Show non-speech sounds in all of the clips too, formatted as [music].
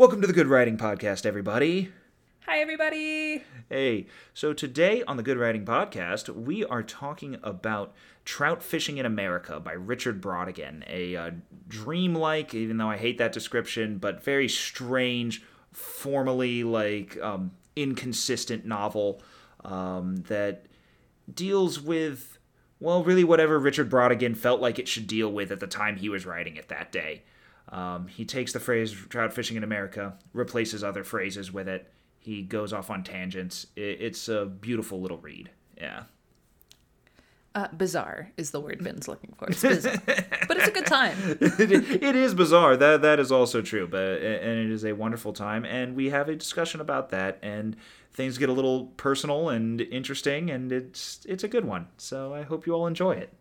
Welcome to the Good Writing Podcast, everybody. Hi, everybody. Hey, so today on the Good Writing Podcast, we are talking about Trout Fishing in America by Richard Brautigan, a uh, dreamlike, even though I hate that description, but very strange, formally like um, inconsistent novel um, that deals with, well, really whatever Richard Brautigan felt like it should deal with at the time he was writing it that day. Um, he takes the phrase trout fishing in America, replaces other phrases with it. He goes off on tangents. It, it's a beautiful little read. Yeah. Uh, bizarre is the word Ben's looking for. It's bizarre, [laughs] but it's a good time. it, it is bizarre. That that is also true, but and it is a wonderful time. And we have a discussion about that, and things get a little personal and interesting, and it's it's a good one. So I hope you all enjoy it.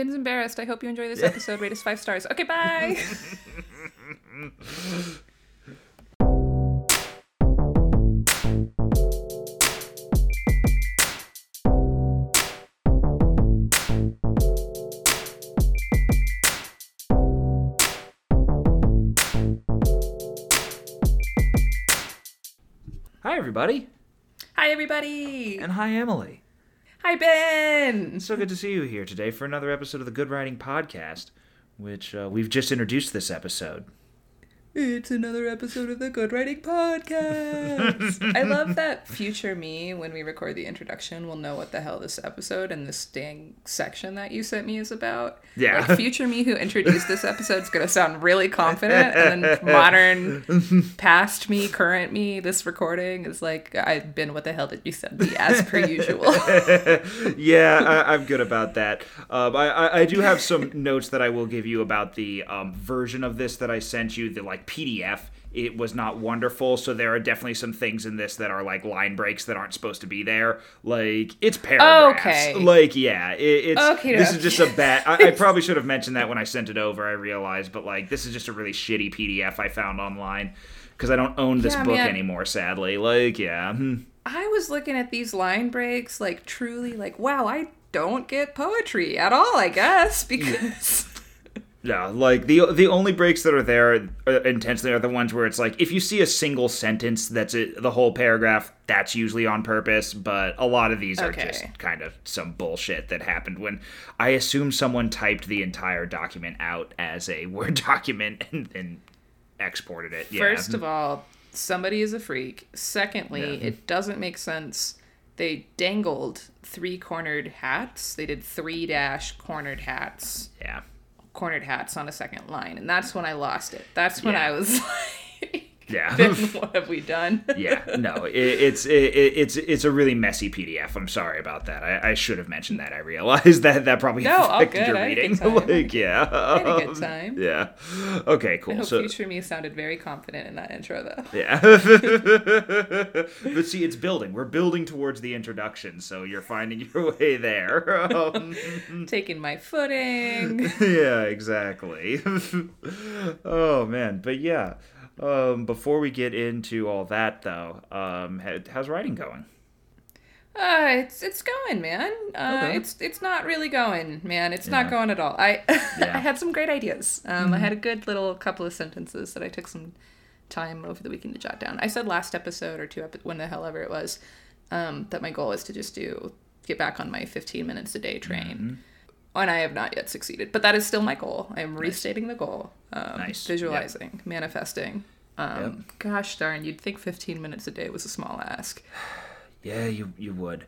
Ben's embarrassed. I hope you enjoy this episode. Rate us five stars. Okay, bye. [laughs] Hi, everybody, Hi, everybody. and hi, Emily. Hi, Ben. It's so good to see you here today for another episode of the Good Writing Podcast, which uh, we've just introduced this episode. It's another episode of the Good Writing Podcast. [laughs] I love that future me, when we record the introduction, will know what the hell this episode and this dang section that you sent me is about. Yeah. Like, future me who introduced this episode is going to sound really confident, and then [laughs] modern, past me, current me, this recording is like, I've been, what the hell did you send me, as per usual. [laughs] yeah, I, I'm good about that. Um, I, I, I do have some notes that I will give you about the um, version of this that I sent you, the like PDF. It was not wonderful, so there are definitely some things in this that are like line breaks that aren't supposed to be there. Like it's paragraphs. Okay. Like yeah, it, it's Okay, this is just a bad. I, I [laughs] probably should have mentioned that when I sent it over. I realized, but like this is just a really shitty PDF I found online because I don't own this Yeah, book man. anymore. Sadly, like yeah. hmm. I was looking at these line breaks, like truly, like, wow, I don't get poetry at all, I guess, because. Yeah, like the the only breaks that are there uh, intentionally are the ones where it's like if you see a single sentence that's it, the whole paragraph, that's usually on purpose. But a lot of these are just kind of some bullshit that happened when I assume someone typed the entire document out as a [laughs] Word document and then exported it. Yeah. First of all, somebody is a freak. Secondly, Yeah. it doesn't make sense. They dangled three cornered hats. They did three dash cornered hats, yeah. Cornered hats on a second line. And that's when I lost it. That's when Yeah. I was [laughs] like, Yeah. Ben, [laughs] what have we done? [laughs] yeah, no, it, it's it, it's it's a really messy PDF. I'm sorry about that. I, I should have mentioned that. I realized [laughs] that that probably No, affected good. your I reading. like, yeah, I had a good time. Yeah. Okay, I cool. hope So future me sounded very confident in that intro, though. yeah, but see, it's building. We're building towards the introduction, so you're finding your way there. Um, Taking my footing. yeah, exactly. oh man, but yeah. Um, before we get into all that, though, um, how's writing going? Uh, it's it's going, man. Uh, Okay. it's it's not really going, man. It's Yeah. not going at all. I [laughs] Yeah. I had some great ideas. Um, I had a good little couple of sentences that I took some time over the weekend to jot down. I said last episode or two, epi- when the hell ever it was, um, that my goal is to just do get back on my 15 minutes a day train. And I have not yet succeeded, but that is still my goal. I am restating the goal. Um, Nice. Visualizing, manifesting. Um, Gosh darn, you'd think 15 minutes a day was a small ask. [sighs] Yeah, you you would,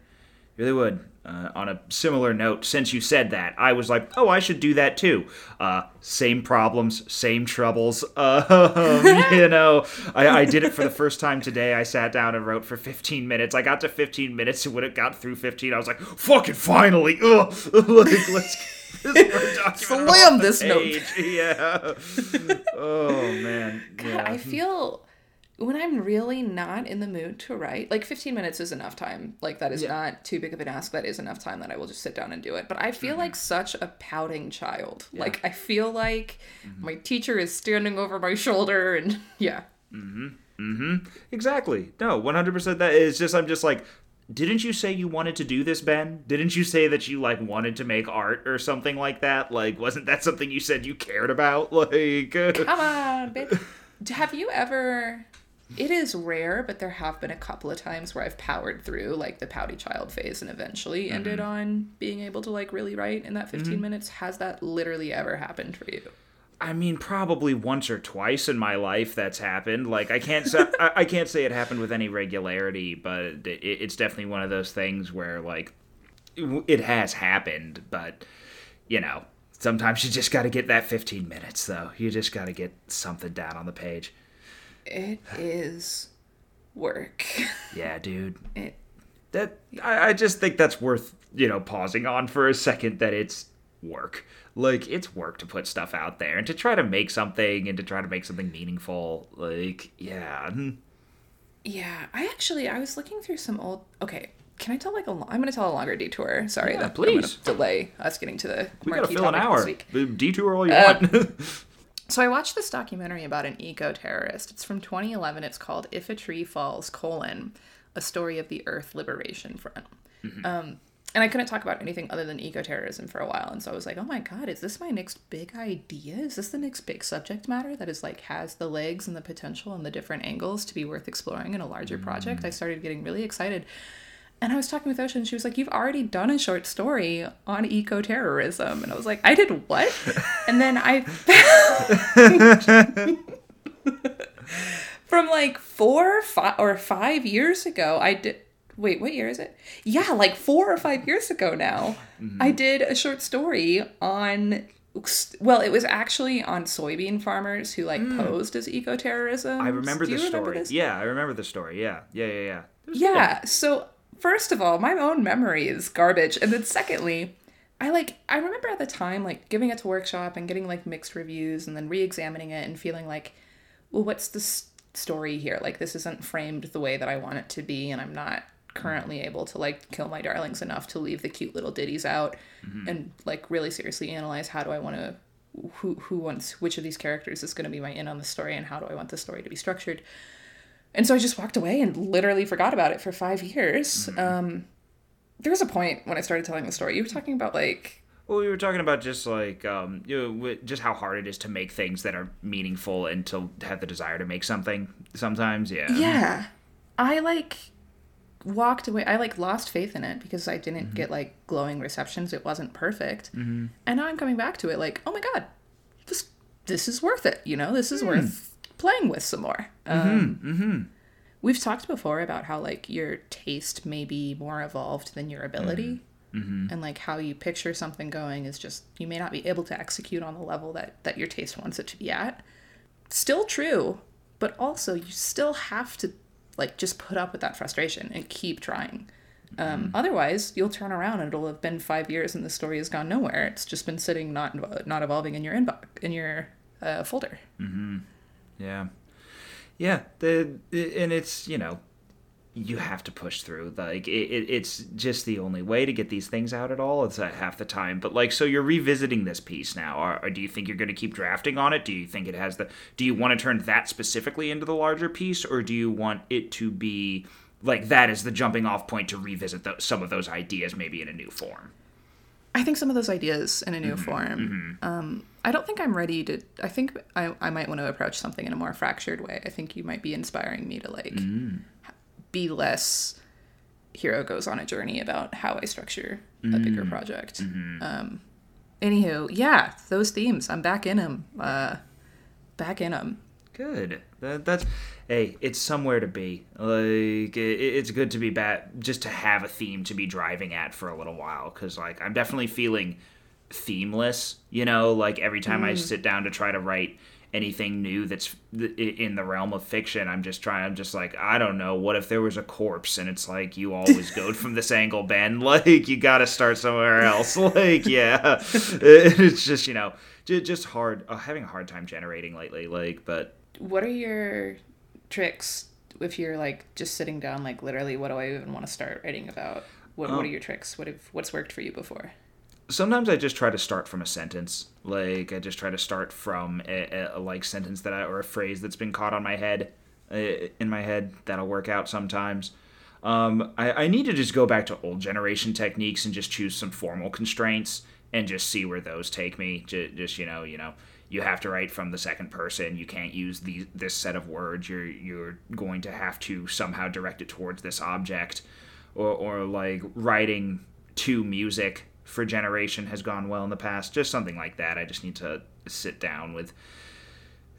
really would. Uh, on a similar note, since you said that, I was like, oh, I should do that too. Uh, same problems, same troubles. [laughs] Um, you [laughs] know, I, I did it for the first time today. I sat down and wrote for 15 minutes. I got to 15 minutes, and when it got through 15, I was like, fucking finally! Ugh. [laughs] like, let's get this Slam this note. Yeah. Oh man. God, Yeah. I feel when I'm really not in the mood to write, like 15 minutes is enough time. Like that is Yeah. not too big of an ask. That is enough time that I will just sit down and do it. But I feel Mm-hmm. like such a pouting child. Like I feel like my teacher is standing over my shoulder and [laughs] yeah. Mm hmm. Mm hmm. Exactly. No, 100% that is just I'm just like didn't you say you wanted to do this, Ben? Didn't you say that you like wanted to make art or something like that? Like wasn't that something you said you cared about? [laughs] Like Come on, baby. [laughs] Have you ever? It is rare, but there have been a couple of times where I've powered through like the pouty child phase and eventually mm-hmm. ended on being able to like really write in that 15 mm-hmm. minutes. Has that literally ever happened for you? I mean, probably once or twice in my life that's happened. Like I can't say I, I can't say it happened with any regularity, but it, it's definitely one of those things where like it, it has happened. But you know, sometimes you just got to get that 15 minutes, though. You just got to get something down on the page. It is work. Yeah, dude. [laughs] It That I, I just think that's worth you know pausing on for a second. That it's work. Like it's work to put stuff out there and to try to make something and to try to make something meaningful. Like yeah. Yeah, I actually I was looking through some old. Okay, can I tell like a? going to tell a longer detour. Sorry, Yeah, that please. delay us getting to the We gotta fill an hour. this week. The Detour all you Uh, want. [laughs] So I watched this documentary about an eco-terrorist. It's from 2011. It's called "If a Tree Falls: colon, A Story of the Earth Liberation Front." Um, and I couldn't talk about anything other than eco-terrorism for a while, and so I was like, "Oh my god, is this my next big idea? Is this the next big subject matter that is like has the legs and the potential and the different angles to be worth exploring in a larger project?" I started getting really excited. And I was talking with Ocean, and she was like, You've already done a short story on eco terrorism. And I was like, I did what? [laughs] and then I [laughs] [laughs] from like four five or five years ago i did wait what year is it yeah like four or five years ago now i mm-hmm. did a short story on well it was actually on soybean farmers who like hmm. posed as eco-terrorism I remember Do the remember story. this? Yeah, I remember the story. Yeah, yeah, yeah, yeah. Yeah. So first of all, my own memory is garbage, and then secondly, I like I remember at the time like giving it to workshop and getting like mixed reviews, and then re-examining it and feeling like, well, what's the story here? Like this isn't framed the way that I want it to be, and I'm not currently able to like kill my darlings enough to leave the cute little ditties out mm-hmm. and like really seriously analyze how do I want to who who wants which of these characters is going to be my in on the story and how do I want the story to be structured. And so I just walked away and literally forgot about it for five years. Um, there was a point when I started telling the story. You were talking about like, Well, we were talking about just like um, you know, just how hard it is to make things that are meaningful and to have the desire to make something. Sometimes, yeah. yeah, I like walked away. I like lost faith in it because I didn't get like glowing receptions. It wasn't perfect, and now I'm coming back to it like, oh my god, this this is worth it. You know, this is worth playing with some more. Um, We've talked before about how like your taste may be more evolved than your ability. and like how you picture something going is just you may not be able to execute on the level that that your taste wants it to be at. Still true but also you still have to like just put up with that frustration and keep trying. Um, otherwise you'll turn around and it'll have been five years and the story has gone nowhere. It's just been sitting not not evolving in your inbox in your uh, folder Yeah. Yeah, the and it's, you know, you have to push through. Like it, it, it's just the only way to get these things out at all. It's half the time. But like, so you're revisiting this piece now. Or, do you think you're going to keep drafting on it? Do you think it has the? Do you want to turn that specifically into the larger piece, or do you want it to be like that is the jumping off point to revisit some of those ideas, maybe in a new form? I think some of those ideas in a new form. Um, I don't think I'm ready to. I think I, I might want to approach something in a more fractured way. I think you might be inspiring me to like be less. Hero goes on a journey about how I structure a bigger project. Um, anywho, yeah, those themes. I'm back in them. Uh, back in them. Good. That, that's hey, it's somewhere to be. Like it, it's good to be back, just to have a theme to be driving at for a little while. Because like I'm definitely feeling themeless. You know, like every time I sit down to try to write anything new that's th- in the realm of fiction, I'm just trying. I'm just like I don't know. What if there was a corpse? And it's like you always go [laughs] from this angle, Ben. [laughs] Like you got to start somewhere [laughs] else. Like yeah, it's just you know. Just hard, uh, having a hard time generating lately. Like, but What are your tricks if you're like just sitting down? Like literally, what do I even want to start writing about? What, what are your tricks? What have what's worked for you before? sometimes I just try to start from a sentence. Like I just try to start from a, a, a like sentence that I or a phrase that's been caught on my head, uh, in my head. That'll work out sometimes. Um, I, I need to just go back to old generation techniques and just choose some formal constraints and just see where those take me. Just, just you know, you know, you have to write from the second person. You can't use these this set of words. You're you're going to have to somehow direct it towards this object, or or like writing to music for generation has gone well in the past. Just something like that. I just need to sit down with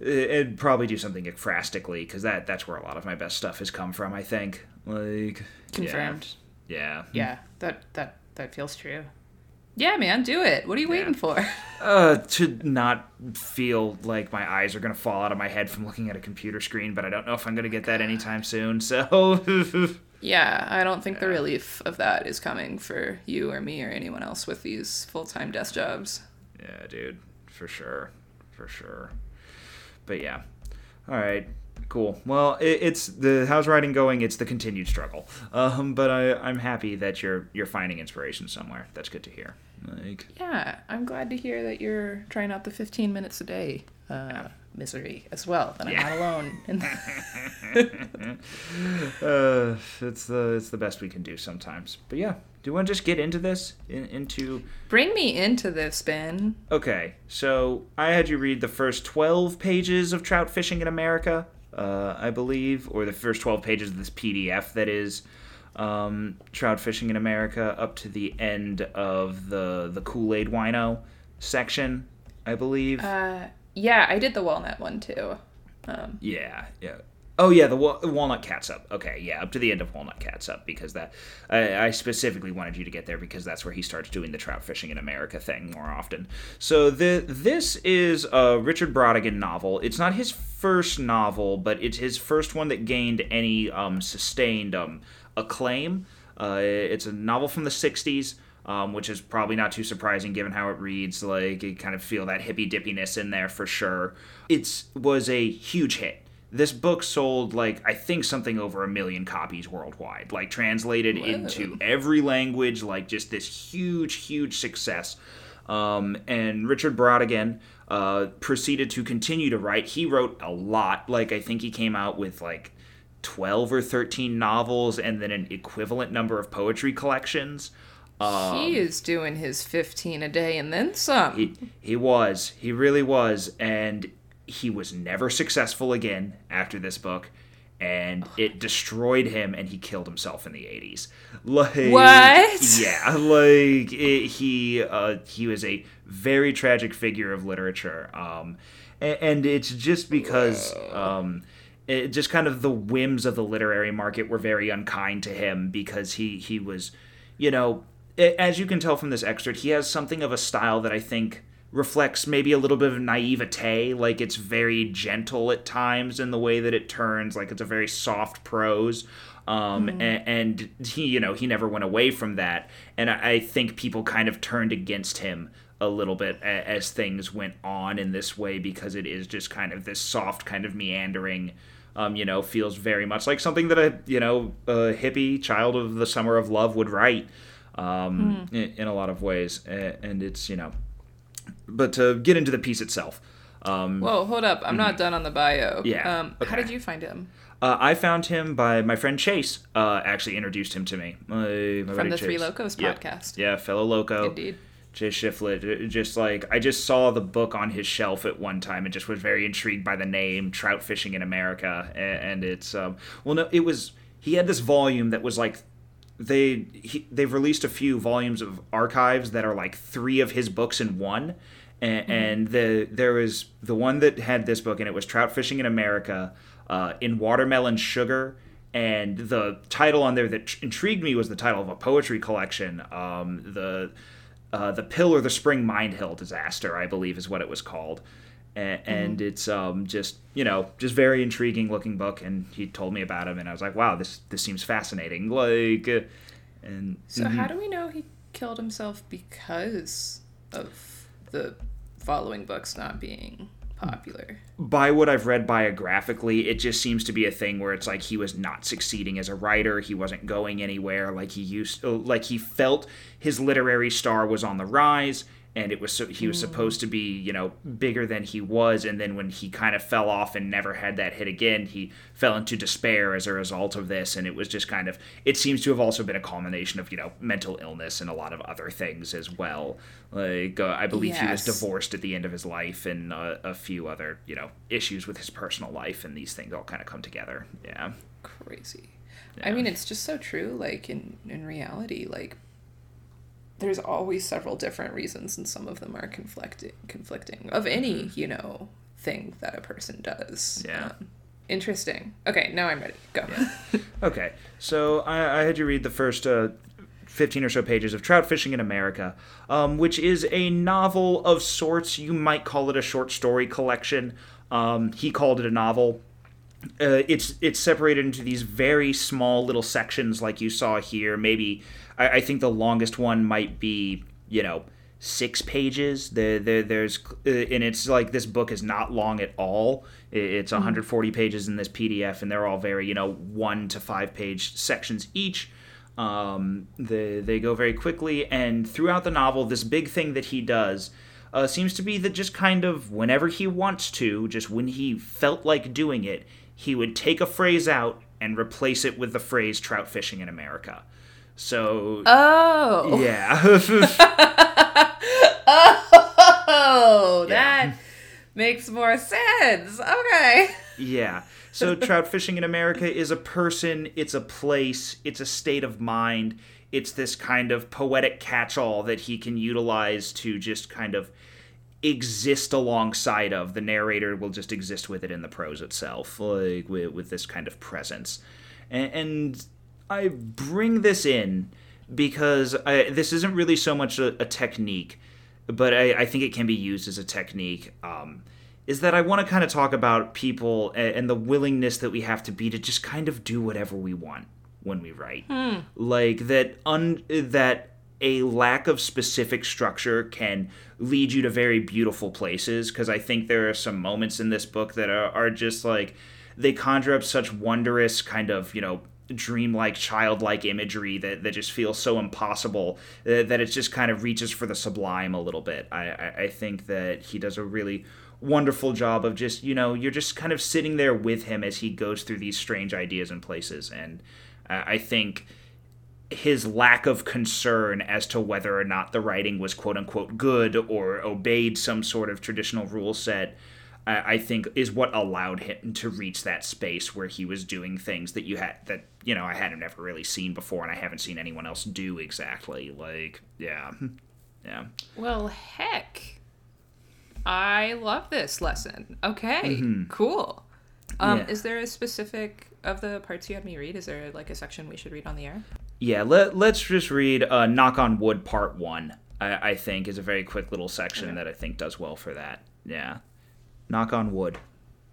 eh, and probably do something ekphrastically because that that's where a lot of my best stuff has come from. I think like Confirmed. Yeah. Yeah, that that that feels true. Yeah, man, do it. What are you waiting for? [laughs] Uh, to not feel like my eyes are gonna fall out of my head from looking at a computer screen, but I don't know if I'm gonna get that anytime soon. So [laughs] Yeah, I don't think the relief of that is coming for you or me or anyone else with these full time desk jobs. yeah, dude, for sure, for sure. But yeah, all right, cool. Well, it, it's the how's writing going? It's the continued struggle. Um, but I I'm happy that you're you're finding inspiration somewhere. That's good to hear. Like. Yeah, I'm glad to hear that you're trying out the 15 minutes a day uh, misery as well. That I'm Yeah. not alone. In [laughs] uh, it's the it's the best we can do sometimes. But yeah, do you want to just get into this? In, into Bring me into this, Ben. okay. So I had you read the first twelve pages of trout fishing in America, uh, I believe, or the first twelve pages of this PDF that is um, trout fishing in America, up to the end of the the Kool Aid wino section, I believe. Uh, yeah, I did the walnut one too. Um, Yeah, yeah. Oh yeah, the wa- walnut catsup. Okay, yeah, up to the end of walnut catsup because that I, I specifically wanted you to get there because that's where he starts doing the trout fishing in America thing more often. So the this is a Richard Brautigan novel. It's not his first novel, but it's his first one that gained any um, sustained um, acclaim. Uh, it's a novel from the '60s. Um, which is probably not too surprising given how it reads. Like you kind of feel that hippy dippiness in there for sure. It was a huge hit. This book sold like I think something over a million copies worldwide, like translated into every language, like just this huge, huge success. Um, and Richard Brautigan uh, proceeded to continue to write. He wrote a lot. Like I think he came out with like 12 or 13 novels and then an equivalent number of poetry collections. he is doing his 15 a day and then some. He he was. He really was and he was never successful again after this book and it destroyed him and he killed himself in the 80s. Like What? Yeah, like it, he uh he was a very tragic figure of literature. Um and, and it's just because um it, just kind of the whims of the literary market were very unkind to him because he he was you know as you can tell from this excerpt he has something of a style that i think reflects maybe a little bit of naivete like it's very gentle at times in the way that it turns like it's a very soft prose um, a- and, he you know he never went away from that. And I, I think people kind of turned against him a little bit a- as things went on in this way because it is just kind of this soft kind of meandering um, you know feels very much like something that a you know a hippie child of the summer of love would write um, in, in a lot of ways. And it's you know but to get into the piece itself um, Whoa, hold up. I'm not done on the bio. Yeah, Um, How did you find him? uh, I found him by my friend Chase. Uh, actually introduced him to me. My, my From the Three Locos Yeah. podcast. Yeah, fellow loco. Indeed. Chase Shiflett. It- Just like I just saw the book on his shelf at one time and just was very intrigued by the name Trout Fishing in America. A- And it's um, well, no, it was he had this volume that was like they he, they've released a few volumes of archives that are like three of his books in one. And, and the there was the one that had this book and it was Trout Fishing in America uh, in Watermelon Sugar and the title on there that tr- intrigued me was the title of a poetry collection. Um, the uh, the Pill or the Spring mind hill disaster, I believe, is what it was called. And, and it's um, just you know just very intriguing looking book. And he told me about him, and I was like, wow, this this seems fascinating. Like, uh, and So how do we know he killed himself because of the following books not being popular? by what I've read biographically, it just seems to be a thing where it's like he was not succeeding as a writer. He wasn't going anywhere. Like he used, like he felt his literary star was on the rise, and it was so he was supposed to be you know bigger than he was and then when he kind of fell off and never had that hit again he fell into despair as a result of this and it was just kind of it seems to have also been a culmination of you know mental illness and a lot of other things as well. Like uh, i believe he was divorced at the end of his life and uh, a few other you know issues with his personal life and these things all kind of come together. Yeah. Crazy. I mean, it's just so true. Like in in reality, like there's always several different reasons, and some of them are conflicting. Conflicting of any you know thing that a person does. Yeah. Um, interesting. Okay, now I'm ready. Go. [laughs] Okay, so I, I had you read the first uh, 15 or so pages of Trout Fishing in America, um, which is a novel of sorts. You might call it a short story collection. Um, he called it a novel. Uh, it's it's separated into these very small little sections, like you saw here. Maybe I, I think the longest one might be, you know, six pages. There, there there's uh, and it's like this book is not long at all. It's 140 pages in this PDF, and they're all very, you know, one to five page sections each. Um, they they go very quickly, and throughout the novel, this big thing that he does uh, seems to be that just kind of whenever he wants to, just when he felt like doing it, he would take a phrase out and replace it with the phrase "trout fishing in America." So Oh. yeah, [laughs] Oh, Yeah. that makes more sense. Okay. Yeah. So trout fishing in America is a person, it's a place, it's a state of mind. It's this kind of poetic catch-all that he can utilize to just kind of exist alongside of. The narrator will just exist with it in the prose itself, like with, with this kind of presence. And, and I bring this in because I, this isn't really so much a, a technique, but I, I think it can be used as a technique. Um, is that I want to kind of talk about people and, and the willingness that we have to be to just kind of do whatever we want when we write. Like that un that a lack of specific structure can lead you to very beautiful places because I think there are some moments in this book that are, are just like they conjure up such wondrous kind of, you know, dreamlike childlike imagery that, that just feels so impossible uh, that it just kind of reaches for the sublime a little bit. I, I, I think that he does a really wonderful job of just you know you're just kind of sitting there with him as he goes through these strange ideas and places and uh, i think his lack of concern as to whether or not the writing was quote unquote good or obeyed some sort of traditional rule set I I think is what allowed him to reach that space where he was doing things that you had that you know I hadn't ever really seen before and I haven't seen anyone else do exactly like yeah [laughs] yeah Well, heck. I love this lesson. Okay, cool. Um, Yeah. Is there a specific of the parts you had me read? Is there like a section we should read on the air? Yeah, let, let's just read uh, Knock on Wood Part 1, I, I think, is a very quick little section Okay. that I think does well for that. Yeah. Knock on Wood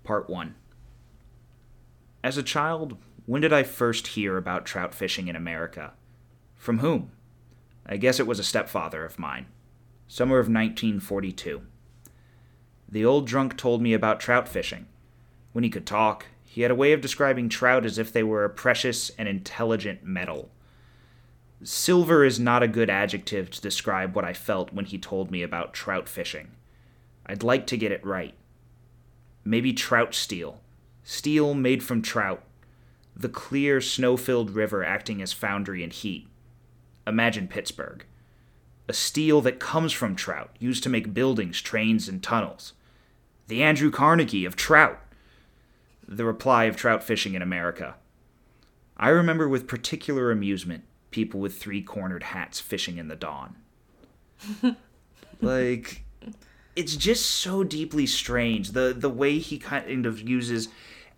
Part 1. As a child, when did I first hear about trout fishing in America? From whom? I guess it was a stepfather of mine. Summer of 1942. The old drunk told me about trout fishing. When he could talk, he had a way of describing trout as if they were a precious and intelligent metal. Silver is not a good adjective to describe what I felt when he told me about trout fishing. I'd like to get it right. Maybe trout steel. Steel made from trout. The clear, snow filled river acting as foundry and heat. Imagine Pittsburgh. A steel that comes from trout, used to make buildings, trains, and tunnels. The Andrew Carnegie of trout. The reply of trout fishing in America. I remember with particular amusement people with three cornered hats fishing in the dawn. [laughs] like it's just so deeply strange the the way he kind of uses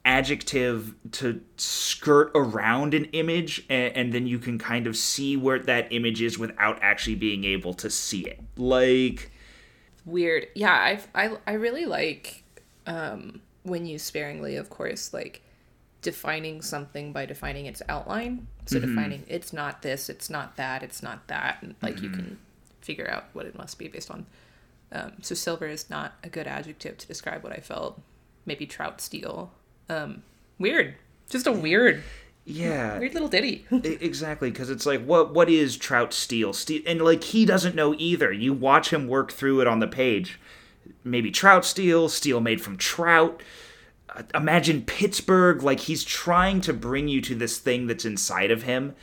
adjective to skirt around an image and, and then you can kind of see where that image is without actually being able to see it like Weird. Yeah, I I I really like um when used sparingly, of course, like defining something by defining its outline. So defining it's not this, it's not that, it's not that, and like you can figure out what it must be based on. Um, so silver is not a good adjective to describe what I felt. Maybe trout steel. Um, weird. Just a weird yeah Weird little ditty. [laughs] Exactly because it's like what what is trout steel steel and like he doesn't know either you watch him work through it on the page maybe trout steel steel made from trout Uh, imagine pittsburgh like he's trying to bring you to this thing that's inside of him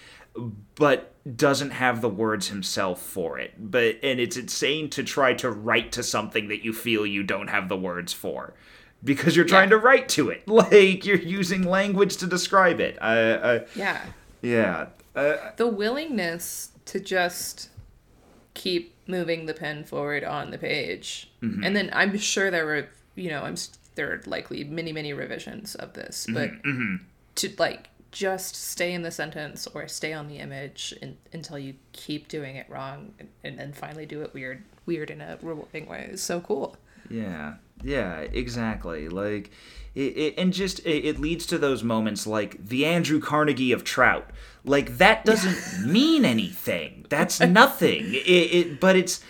but doesn't have the words himself for it but and it's insane to try to write to something that you feel you don't have the words for because you're trying Yeah. to write to it [laughs] like you're using language to describe it I, I Yeah. yeah. Uh, The willingness to just keep moving the pen forward on the page. Mm-hmm. And then I'm sure there were, you know, I'm there are likely many many revisions of this, but Mm-hmm. to like just stay in the sentence or stay on the image in, until you keep doing it wrong and, then finally do it weird weird in a rewarding way is so cool. yeah. Yeah, exactly. Like, it, it, and just it, it leads to those moments like the Andrew Carnegie of Trout. Like that doesn't mean anything. That's [laughs] nothing. It, it, but it's,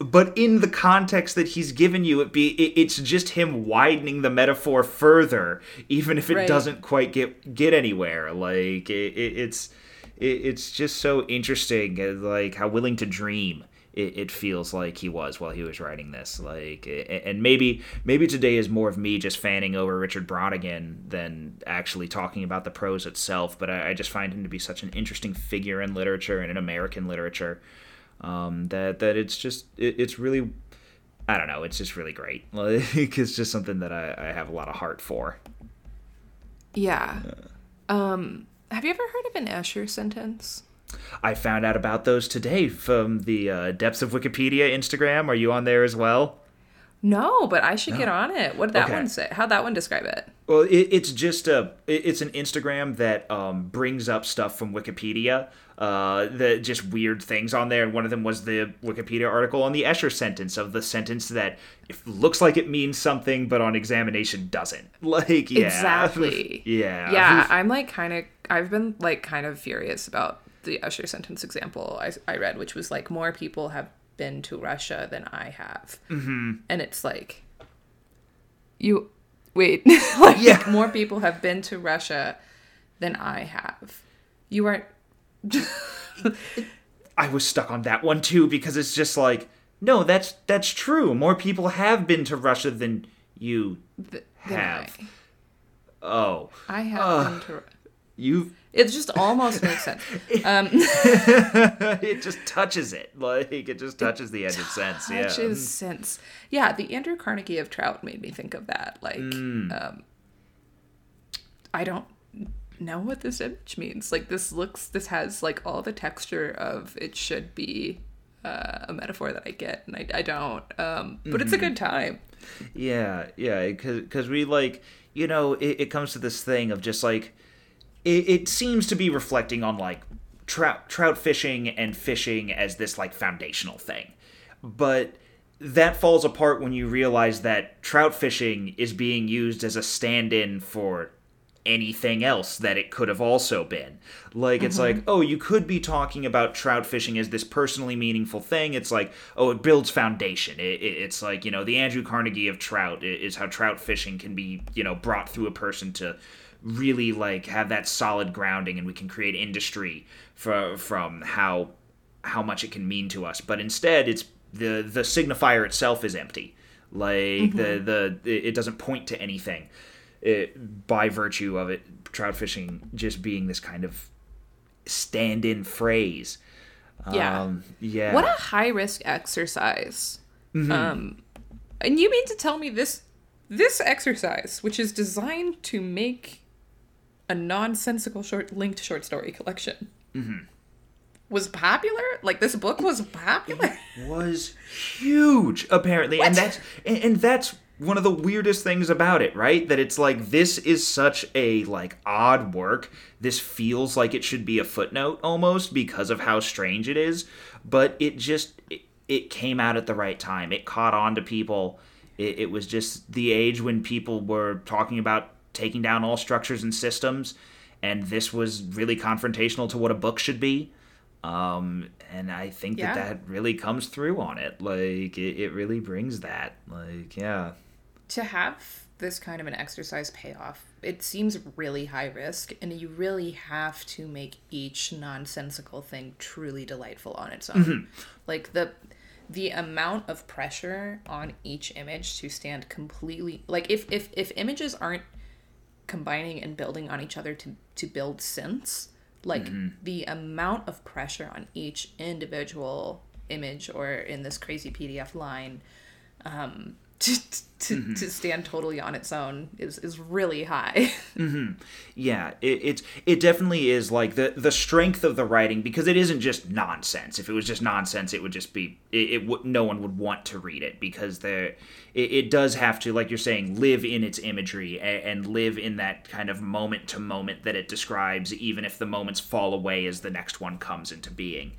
but in the context that he's given you, it be it, it's just him widening the metaphor further, even if it Right. doesn't quite get get anywhere. Like it, it, it's, it, it's just so interesting. uh, Like how willing to dream it, it feels like he was while he was writing this. Like, and maybe maybe today is more of me just fanning over Richard Brautigan than actually talking about the prose itself. But I, I just find him to be such an interesting figure in literature and in American literature um, that that it's just it, it's really. I don't know. It's just really great. [laughs] Like, it's just something that I, I have a lot of heart for. Yeah. Um have you ever heard of an Escher sentence? I found out about those today from the uh, Depths of Wikipedia Instagram. Are you on there as well? No, but I should get on it. What did that Okay. one say? How'd that one describe it? Well, it, it's just a it's an Instagram that um, brings up stuff from Wikipedia, uh, the just weird things on there. And one of them was the Wikipedia article on the Escher sentence of the sentence that looks like it means something, but on examination doesn't. [laughs] Like, yeah, Exactly. [laughs] yeah, Yeah, I'm like kind of. I've been like kind of furious about the Escher sentence example I, I read, which was like more people have been to Russia than I have, mm-hmm. and it's like you wait, [laughs] like Yeah. [laughs] more people have been to Russia than I have. You aren't. [laughs] I was stuck on that one too because it's just like, no, that's that's true. More people have been to Russia than you th- than I. have. Oh, I have Ugh. been to. You've It just almost makes sense. [laughs] Um, [laughs] it just touches it like it just touches the edge of sense. Yeah. touches sense. Yeah, the Andrew Carnegie of Trout made me think of that. Like, Mm. um, I don't know what this image means. Like, this looks, this has like all the texture of it should be uh, a metaphor that I get, and I, I don't. Um, but it's a Mm-hmm. good time. Yeah, yeah, because we like, you know, it, it comes to this thing of just like, it, it seems to be reflecting on like trout trout fishing and fishing as this like foundational thing, but that falls apart when you realize that trout fishing is being used as a stand-in for anything else that it could have also been. Like it's mm-hmm. like, oh, you could be talking about trout fishing as this personally meaningful thing. It's like, oh, it builds foundation. It, it, it's like you know the Andrew Carnegie of trout is how trout fishing can be you know brought through a person to really like have that solid grounding, and we can create industry for, from how how much it can mean to us. But instead, it's the the signifier itself is empty. Like the the it it doesn't point to anything it, by virtue of it trout fishing just being this kind of stand-in phrase. Yeah. Um, yeah. What a high risk exercise. Mm-hmm. Um, and you mean to tell me this this exercise, which is designed to make a nonsensical short linked short story collection, Mm-hmm. was popular? Like this book was popular? was huge apparently and that's and, and that's one of the weirdest things about it right? That it's like this is such a like odd work. This feels like it should be a footnote almost because of how strange it is. But it just it, it came out at the right time. It caught on to people. It, it was just the age when people were talking about taking down all structures and systems and this was really confrontational to what a book should be um, and I think Yeah. that that really comes through on it. Like it, it really brings that. Like yeah, to have this kind of an exercise pay off, it seems really high risk, and you really have to make each nonsensical thing truly delightful on its own. Mm-hmm. Like the the amount of pressure on each image to stand completely like if if if images aren't combining and building on each other to to build synths like mm-hmm. the amount of pressure on each individual image or in this crazy pdf line um, to to, mm-hmm. to stand totally on its own is is really high. [laughs] mm-hmm. Yeah, it, it's it definitely is like the the strength of the writing because it isn't just nonsense. If it was just nonsense, it would just be it. it would no one would want to read it because there it, it, does have to like you're saying live in its imagery and, and live in that kind of moment to moment that it describes, even if the moments fall away as the next one comes into being.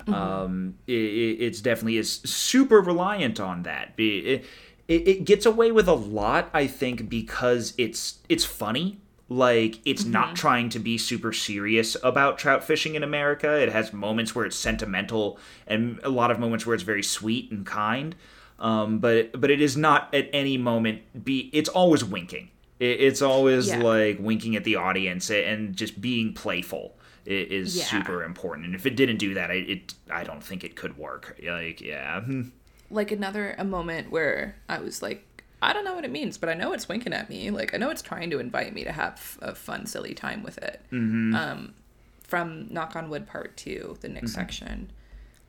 Mm-hmm. Um, it, it's definitely is super reliant on that. It, it, it gets away with a lot, I think, because it's it's funny. Like it's mm-hmm. not trying to be super serious about trout fishing in America. It has moments where it's sentimental and a lot of moments where it's very sweet and kind. Um, but but it is not at any moment be. It's always winking. It, it's always yeah. like winking at the audience and just being playful is yeah. super important. And if it didn't do that, I, it I don't think it could work. Like yeah. [laughs] like another a moment where I was like, I don't know what it means, but I know it's winking at me. Like I know it's trying to invite me to have a fun, silly time with it. Mm-hmm. Um, from Knock on Wood Part Two, the next mm-hmm. section,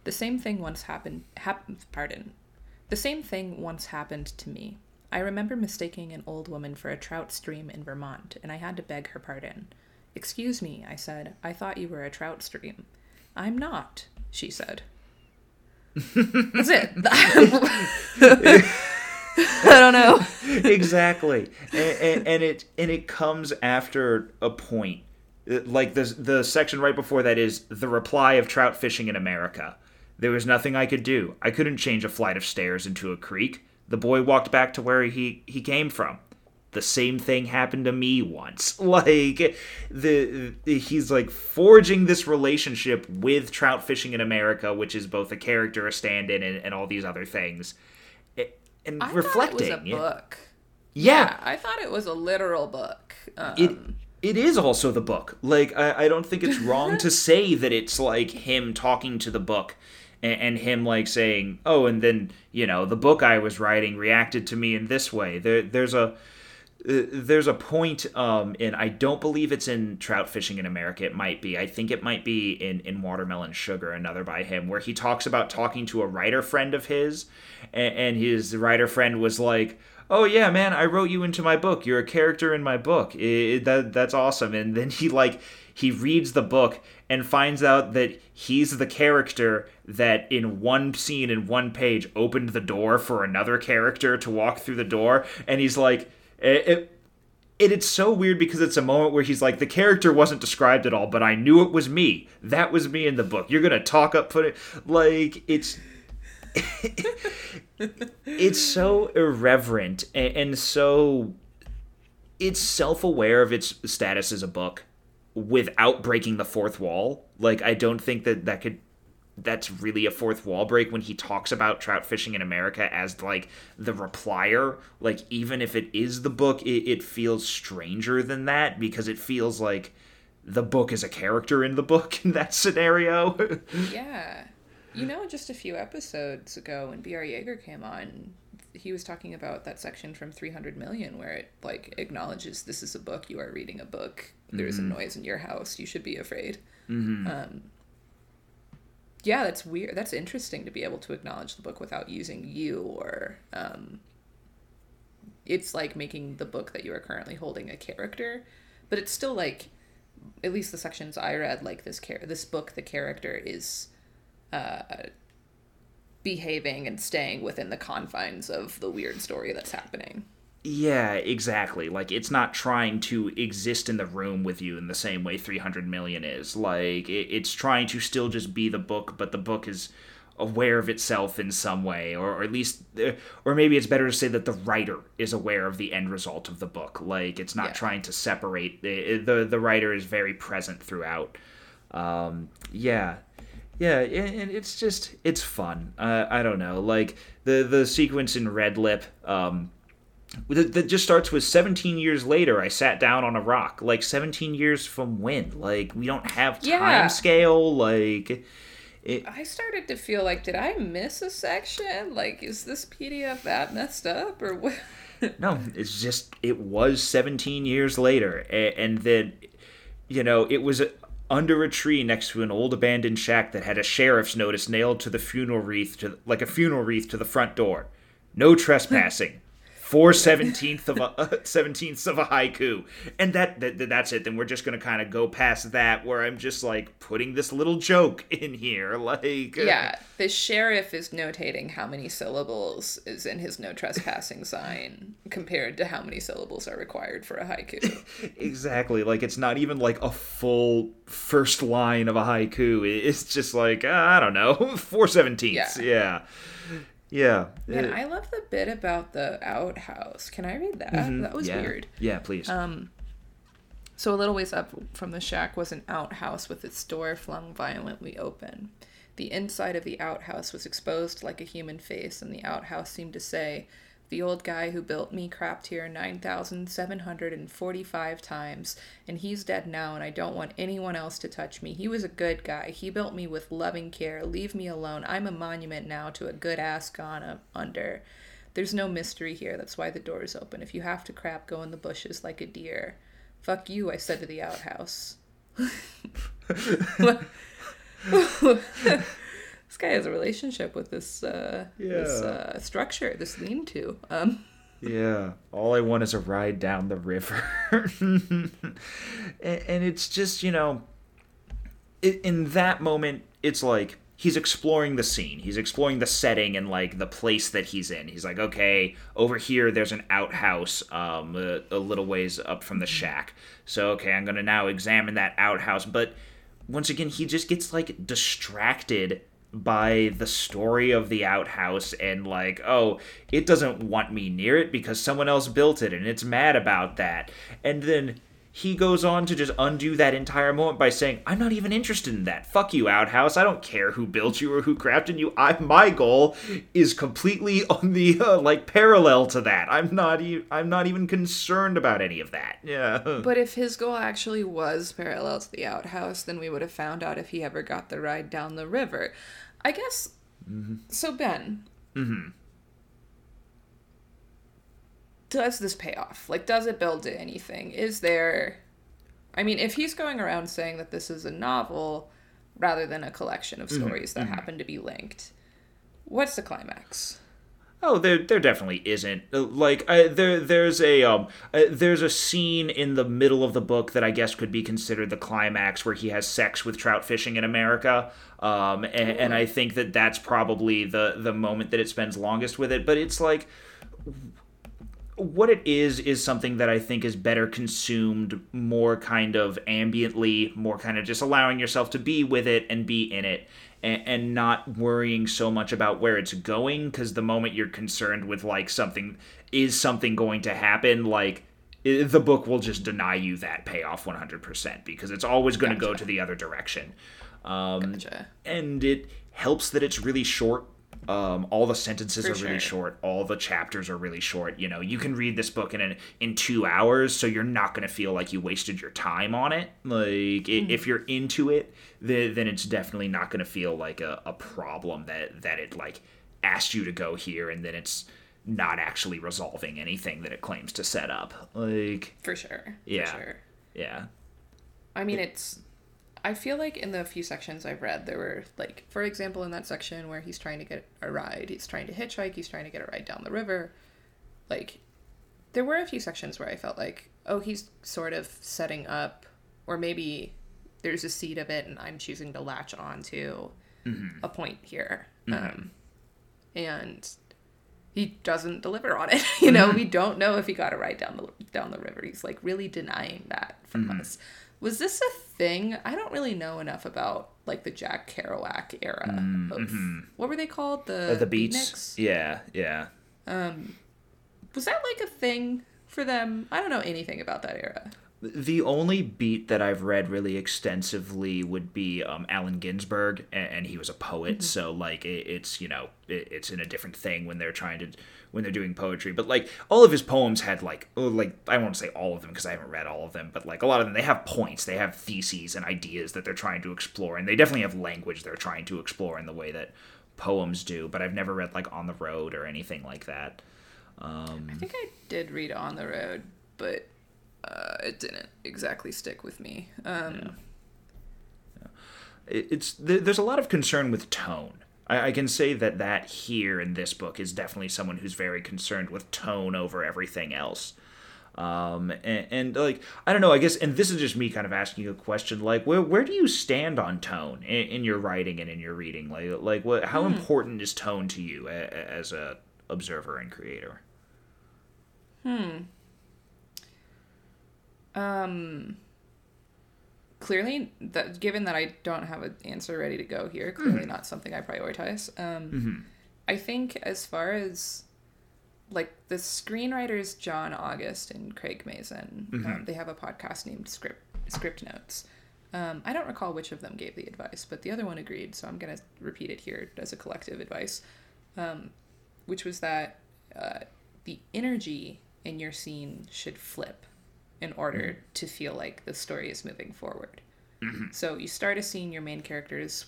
the same thing once happened. Happened. pardon, the same thing once happened to me. I remember mistaking an old woman for a trout stream in Vermont, and I had to beg her pardon. Excuse me, I said. I thought you were a trout stream. I'm not, she said. That's it. [laughs] I don't know. exactly, and, and, and, it and it comes after a point, like the the section right before that is the reply of trout fishing in America. There was nothing I could do. I couldn't change a flight of stairs into a creek. The boy walked back to where he he came from the same thing happened to me once. [laughs] Like the, the, he's like forging this relationship with trout fishing in America, which is both a character, a stand-in, and, and all these other things, and I reflecting. Thought it was a book. Yeah. yeah. I thought it was a literal book. Um, it it is also the book. Like I, I don't think it's wrong to [laughs] say that it's like him talking to the book and, and, him like saying, "Oh, and then you know the book I was writing reacted to me in this way." There, there's a there's a point um, and I don't believe it's in Trout Fishing in America. It might be. I think it might be in, in Watermelon Sugar, another by him, where he talks about talking to a writer friend of his, and, and his writer friend was like, "Oh yeah, man, I wrote you into my book. You're a character in my book. It, that that's awesome." And then he like he reads the book and finds out that he's the character that in one scene in one page opened the door for another character to walk through the door, and he's like it, it, it, it's so weird because it's a moment where he's like, the character wasn't described at all, but I knew it was me. That was me in the book. You're gonna talk up, put it like it's. [laughs] it's so irreverent and, and so it's self-aware of its status as a book without breaking the fourth wall like i don't think that that could that's really a fourth wall break when he talks about trout fishing in America as like the replier. Like even if it is the book, it, it feels stranger than that because it feels like the book is a character in the book [laughs] in that scenario. yeah. You know, just a few episodes ago when B.R. Yeager came on, he was talking about that section from 300 million where it like acknowledges this is a book, you are reading a book, there's mm-hmm. a noise in your house, you should be afraid. Mm-hmm. Um, yeah, that's weird. That's interesting to be able to acknowledge the book without using you or um, it's like making the book that you are currently holding a character, but it's still like at least the sections I read like this char- this book the character is uh, behaving and staying within the confines of the weird story that's happening. Yeah, exactly. Like it's not trying to exist in the room with you in the same way 300 million is. Like it, it's trying to still just be the book, but the book is aware of itself in some way or, or at least uh, or maybe it's better to say that the writer is aware of the end result of the book like it's not yeah. trying to separate the, the the writer is very present throughout um yeah yeah and it's just it's fun uh, i don't know like the the sequence in red lip um that, just starts with 17 years later i sat down on a rock like 17 years from when like we don't have time Yeah. scale like it, I started to feel like, did I miss a section? Like, is this PDF that messed up or what? [laughs] no it's just it was 17 years later and, and then you know it was under a tree next to an old abandoned shack that had a sheriff's notice nailed to the funeral wreath to like a funeral wreath to the front door no [laughs] trespassing four seventeenth of a [laughs] seventeenths of a haiku and that, that that's it then we're just gonna kind of go past that where i'm just like putting this little joke [laughs] in here like yeah, the sheriff is notating how many syllables is in his no trespassing sign compared to how many syllables are required for a haiku. [laughs] Exactly. Like it's not even like a full first line of a haiku. It's just like uh, I don't know, four seventeenths. Yeah. Yeah. Man, Uh, I love the bit about the outhouse. Can I read that? That was yeah. weird. Yeah, please. Um, So a little ways up from the shack was an outhouse with its door flung violently open. The inside of the outhouse was exposed like a human face, and the outhouse seemed to say, The old guy who built me crapped here 9,745 times, and he's dead now, and I don't want anyone else to touch me. He was a good guy. He built me with loving care. Leave me alone. I'm a monument now to a good ass gone under. There's no mystery here. That's why the door is open. If you have to crap, go in the bushes like a deer. Fuck you, I said to the outhouse. [laughs] [laughs] [laughs] this guy has a relationship with this uh, this uh, structure, this lean-to. Um, [laughs] Yeah, all I want is a ride down the river. [laughs] and, and it's just, you know, i- in that moment, it's like he's exploring the scene. He's exploring the setting and like the place that he's in. He's like, okay, over here there's an outhouse um, a, a little ways up from the shack. So, okay, I'm going to now examine that outhouse. But once again, he just gets like distracted by the story of the outhouse and like oh it doesn't want me near it because someone else built it and it's mad about that. And then he goes on to just undo that entire moment by saying i'm not even interested in that fuck you outhouse i don't care who built you or who crafted you i my goal is completely [laughs] on the uh, like parallel to that i'm not e- i'm not even concerned about any of that yeah [laughs] but if his goal actually was parallel to the outhouse, then we would have found out if he ever got the ride down the river. I guess. So Ben. Does this pay off? Like, does it build to anything? Is there? I mean, if he's going around saying that this is a novel rather than a collection of stories that happen to be linked, what's the climax? Oh, there, there definitely isn't. Uh, Like, I, there, there's a, um, uh, there's a scene in the middle of the book that I guess could be considered the climax, where he has sex with trout fishing in America. Um, and, and I think that that's probably the the moment that it spends longest with it. But it's like, what it is is something that I think is better consumed more kind of ambiently, more kind of just allowing yourself to be with it and be in it and, and not worrying so much about where it's going because the moment you're concerned with like something is something going to happen like the book will just deny you that payoff 100% because it's always going to go to the other direction um, Gotcha. and it helps that it's really short. Um, all the sentences For are really short. All the chapters are really short. You know, you can read this book in an, in two hours, so you're not going to feel like you wasted your time on it. Like i if you're into it, then, then it's definitely not going to feel like a, a problem that that it like asked you to go here, and then it's not actually resolving anything that it claims to set up. Like, For sure. Yeah. For sure. yeah, I mean, it's. I feel like in the few sections I've read, there were like, for example, in that section where he's trying to get a ride, he's trying to hitchhike, he's trying to get a ride down the river. Like, there were a few sections where I felt like, oh, he's sort of setting up, or maybe there's a seed of it, and I'm choosing to latch on to mm-hmm. a point here. Mm-hmm. Um, and he doesn't deliver on it. [laughs] you know, we mm-hmm. don't know if he got a ride down the down the river. He's like really denying that from us. Was this a thing? I don't really know enough about like the Jack Kerouac era of what were they called? The Uh, the beats. beatniks? Yeah, yeah. Was that like a thing for them? I don't know anything about that era. The only beat that I've read really extensively would be um, Allen Ginsberg, and, and, he was a poet, mm-hmm. so like it, it's you know it, it's in a different thing when they're trying to when they're doing poetry. But like all of his poems had like oh, like I won't say all of them because I haven't read all of them, but like a lot of them they have points, they have theses and ideas that they're trying to explore, and they definitely have language they're trying to explore in the way that poems do. But I've never read like On the Road or anything like that. Um, I think I did read On the Road, but uh, it didn't exactly stick with me. Um, yeah. Yeah. It's there's a lot of concern with tone. I, I can say that that here in this book is definitely someone who's very concerned with tone over everything else. Um, and, and, like I don't know, I guess, and this is just me kind of asking you a question, like where where do you stand on tone in, in your writing and in your reading? Like like what how hmm. important is tone to you as a observer and creator? Hmm. Um, clearly, that given that I don't have an answer ready to go here, clearly mm-hmm. not something I prioritize. Um, mm-hmm. I think as far as like the screenwriters John August and Craig Mazin, um, mm-hmm. um, they have a podcast named Script Script Notes. Um, I don't recall which of them gave the advice, but the other one agreed, so I'm gonna repeat it here as a collective advice, um, which was that uh, the energy in your scene should flip in order mm-hmm. to feel like the story is moving forward. Mm-hmm. So you start a scene, your main character's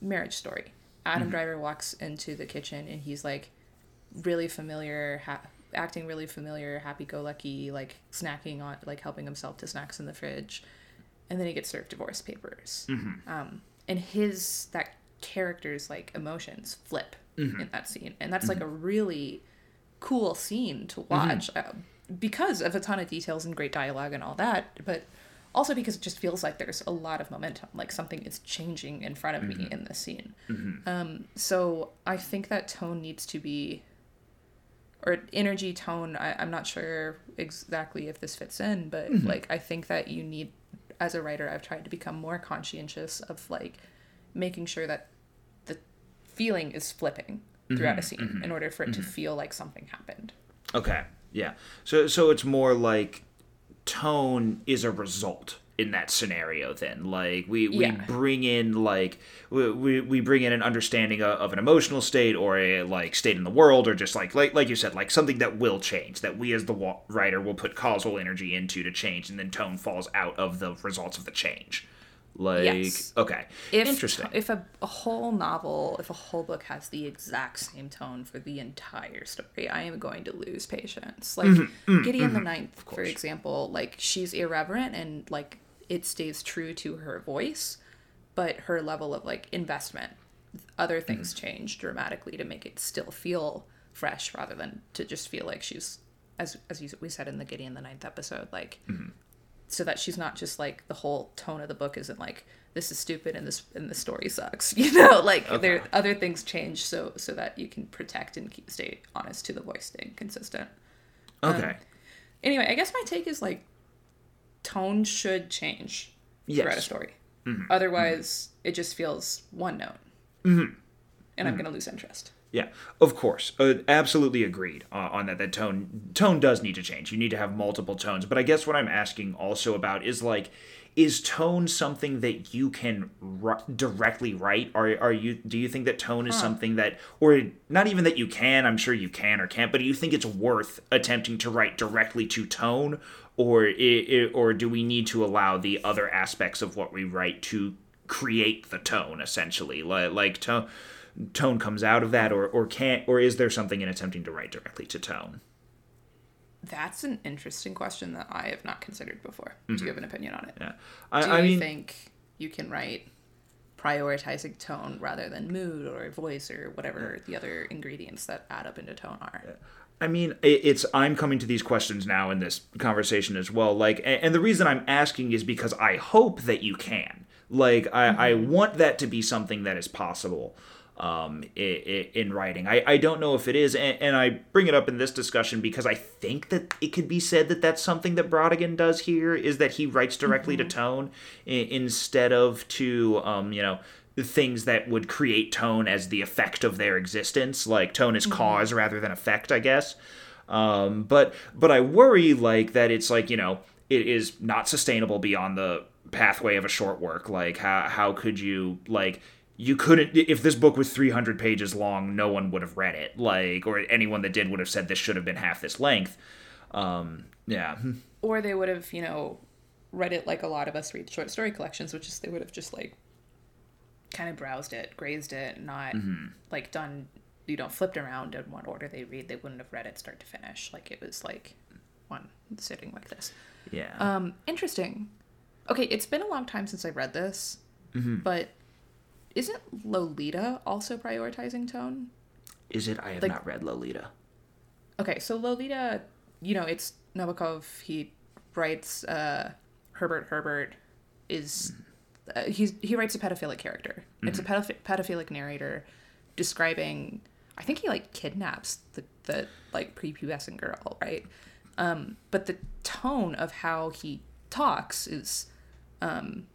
marriage story. Adam mm-hmm. Driver walks into the kitchen and he's like really familiar, ha- acting really familiar, happy go lucky, like snacking on, like helping himself to snacks in the fridge. And then he gets served divorce papers. Mm-hmm. Um, and his, that character's like emotions flip mm-hmm. in that scene. And that's like mm-hmm. a really cool scene to watch. Uh, because of a ton of details and great dialogue and all that, but also because it just feels like there's a lot of momentum, like something is changing in front of mm-hmm. me in the scene. Mm-hmm. Um, so I think that tone needs to be, or energy tone. I, I'm not sure exactly if this fits in, but mm-hmm. like I think that you need, as a writer, I've tried to become more conscientious of like making sure that the feeling is flipping throughout a mm-hmm. scene mm-hmm. in order for it to mm-hmm. feel like something happened. Okay. Yeah. So so it's more like tone is a result in that scenario then like we, we yeah. bring in like we, we bring in an understanding of, of, an emotional state or a like state in the world or just like like like you said like something that will change that we as the writer will put causal energy into to change and then tone falls out of the results of the change like, yes. okay, if, interesting. If a, a whole novel, if a whole book has the exact same tone for the entire story, I am going to lose patience. Like mm-hmm, mm-hmm, Gideon mm-hmm, the Ninth, for example, like she's irreverent and like it stays true to her voice, but her level of like investment, other things mm-hmm. change dramatically to make it still feel fresh rather than to just feel like she's as as we said in the Gideon the Ninth episode, like mm-hmm so that she's not just like the whole tone of the book isn't like this is stupid and this and the story sucks [laughs] you know like okay. there other things change so so that you can protect and keep stay honest to the voice staying consistent okay um, anyway i guess my take is like tone should change yes. throughout a story mm-hmm. otherwise mm-hmm. it just feels one note mm-hmm. and i'm mm-hmm. gonna lose interest yeah, of course, uh, absolutely agreed uh, on that. That tone tone does need to change. You need to have multiple tones. But I guess what I'm asking also about is like, is tone something that you can r- directly write? Are are you do you think that tone is huh. something that, or not even that you can? I'm sure you can or can't. But do you think it's worth attempting to write directly to tone, or it, or do we need to allow the other aspects of what we write to create the tone essentially, like like tone? Tone comes out of that or or can't or is there something in attempting to write directly to tone that's an interesting question that i have not considered before mm-hmm. do you have an opinion on it yeah I, do you I mean, think you can write prioritizing tone rather than mood or voice or whatever the other ingredients that add up into tone are yeah. I mean, it's I'm coming to these questions now in this conversation as well. Like, and the reason I'm asking is because I hope that you can. Like, I, mm-hmm. I want that to be something that is possible um, in, in, writing. I, I don't know if it is, and, and, I bring it up in this discussion because I think that it could be said that that's something that Brautigan does here is that he writes directly mm-hmm. to tone instead of to um, you know things that would create tone as the effect of their existence. Like tone is mm-hmm. cause rather than effect, I guess. Um, but but I worry like that it's like you know it is not sustainable beyond the pathway of a short work. Like how how could you like you couldn't if this book was 300 pages long no one would have read it. Like or anyone that did would have said this should have been half this length. Um yeah. Or they would have you know read it like a lot of us read short story collections which is they would have just like kind of browsed it grazed it not mm-hmm. like done you know flipped around in what order they read. They wouldn't have read it start to finish. Like it was like one sitting like this. Yeah. Um interesting. Okay it's been a long time since i read this mm-hmm. but isn't Lolita also prioritizing tone? Is it? I have like, not read Lolita. Okay, so Lolita, you know, it's Nabokov. He writes uh, Humbert Humbert is uh, he's he writes a pedophilic character. Mm-hmm. It's a mm-hmm. pedoph- pedophilic narrator describing. I think he like kidnaps the the like prepubescent girl, right? Um, but the tone of how he talks is um,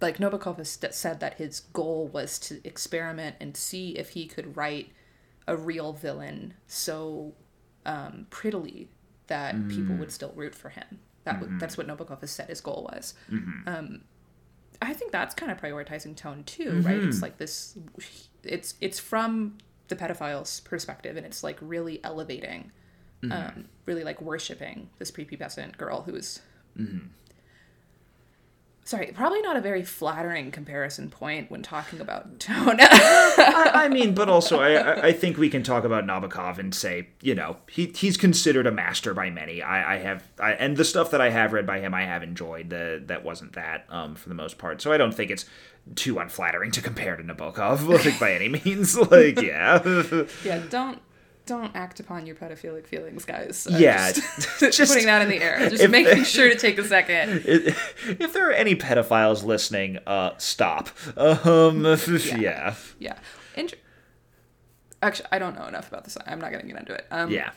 like Nabokov has said that his goal was to experiment and see if he could write a real villain so um, prettily that mm. people would still root for him. That mm-hmm. that's what Nabokov has said his goal was. Mm-hmm. Um, I think that's kind of prioritizing tone too, mm-hmm. right? It's like this. It's it's from the pedophile's perspective, and it's like really elevating, mm-hmm. um, really like worshiping this prepubescent girl who is mm-hmm sorry, probably not a very flattering comparison point when talking about [laughs] tone. I, I, mean, but also I, I think we can talk about Nabokov and say, you know, he he's considered a master by many. I, I have, I, and the stuff that I have read by him, I have enjoyed. The that wasn't that um, for the most part. So I don't think it's too unflattering to compare to Nabokov, [laughs] like by any means. [laughs] Like, yeah, yeah, don't don't act upon your pedophilic feelings, guys. Uh, yeah, [laughs] just, just, putting that in the air. [laughs] Just if, making [laughs] sure to take a second. If, if there are any pedophiles listening, uh, stop. Um, yeah, yeah. yeah. Int- Actually, I don't know enough about this. I'm not gonna get into it. Um, yeah.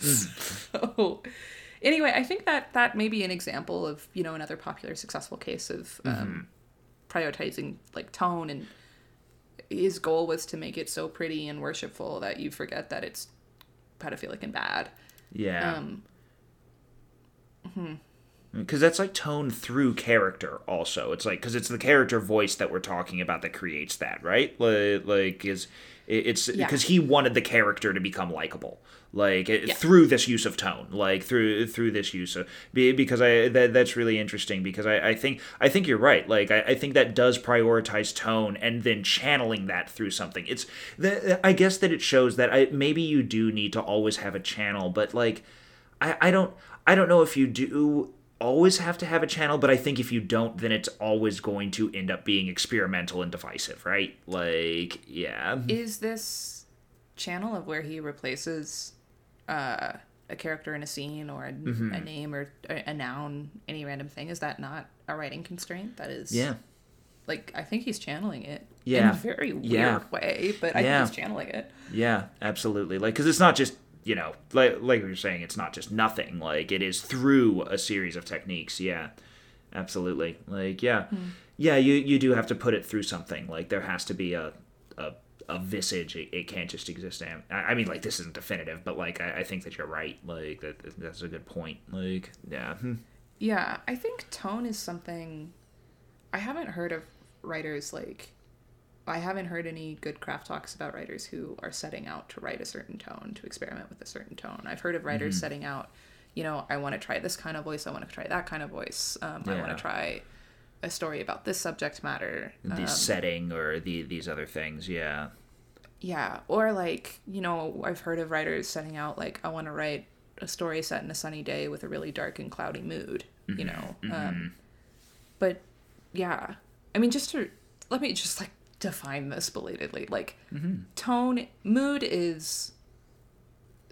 so, anyway, I think that that may be an example of you know another popular successful case of um, mm-hmm. prioritizing like tone and his goal was to make it so pretty and worshipful that you forget that it's pedophilic and bad. Yeah. Um, hmm because that's like tone through character also. It's like because it's the character voice that we're talking about that creates that right? Like, like is it's because yeah. he wanted the character to become likable. Like yeah. through this use of tone like through through this use of because i that, that's really interesting because I, I think i think you're right. Like I, I think that does prioritize tone and then channeling that through something. It's the i guess that it shows that I, maybe you do need to always have a channel but like i i don't i don't know if you do always have to have a channel, but I think if you don't, then it's always going to end up being experimental and divisive, right? Like, yeah. Is this channel of where he replaces uh, a character in a scene or a, mm-hmm. a name or a, noun, any random thing, is that not a writing constraint? That is. Yeah. Like, I think he's channeling it yeah. in a very weird yeah. way, but I yeah. think he's channeling it. Yeah, absolutely. Like, because it's not just you know, like like you're saying, it's not just nothing. Like it is through a series of techniques. Yeah, absolutely. Like yeah, mm. yeah. You you do have to put it through something. Like there has to be a a, a visage. It, it can't just exist. I, I mean, like this isn't definitive, but like I, I think that you're right. Like that that's a good point. Like yeah. Hmm. Yeah, I think tone is something I haven't heard of writers like I haven't heard any good craft talks about writers who are setting out to write a certain tone, to experiment with a certain tone. I've heard of writers mm-hmm. setting out, you know, I want to try this kind of voice, I want to try that kind of voice, um, yeah. I want to try a story about this subject matter, the um, setting or the these other things. Yeah, yeah, or like you know, I've heard of writers setting out like I want to write a story set in a sunny day with a really dark and cloudy mood. Mm-hmm. You know, mm-hmm. um, but yeah, I mean, just to let me just like define this belatedly. Like mm-hmm. tone, mood is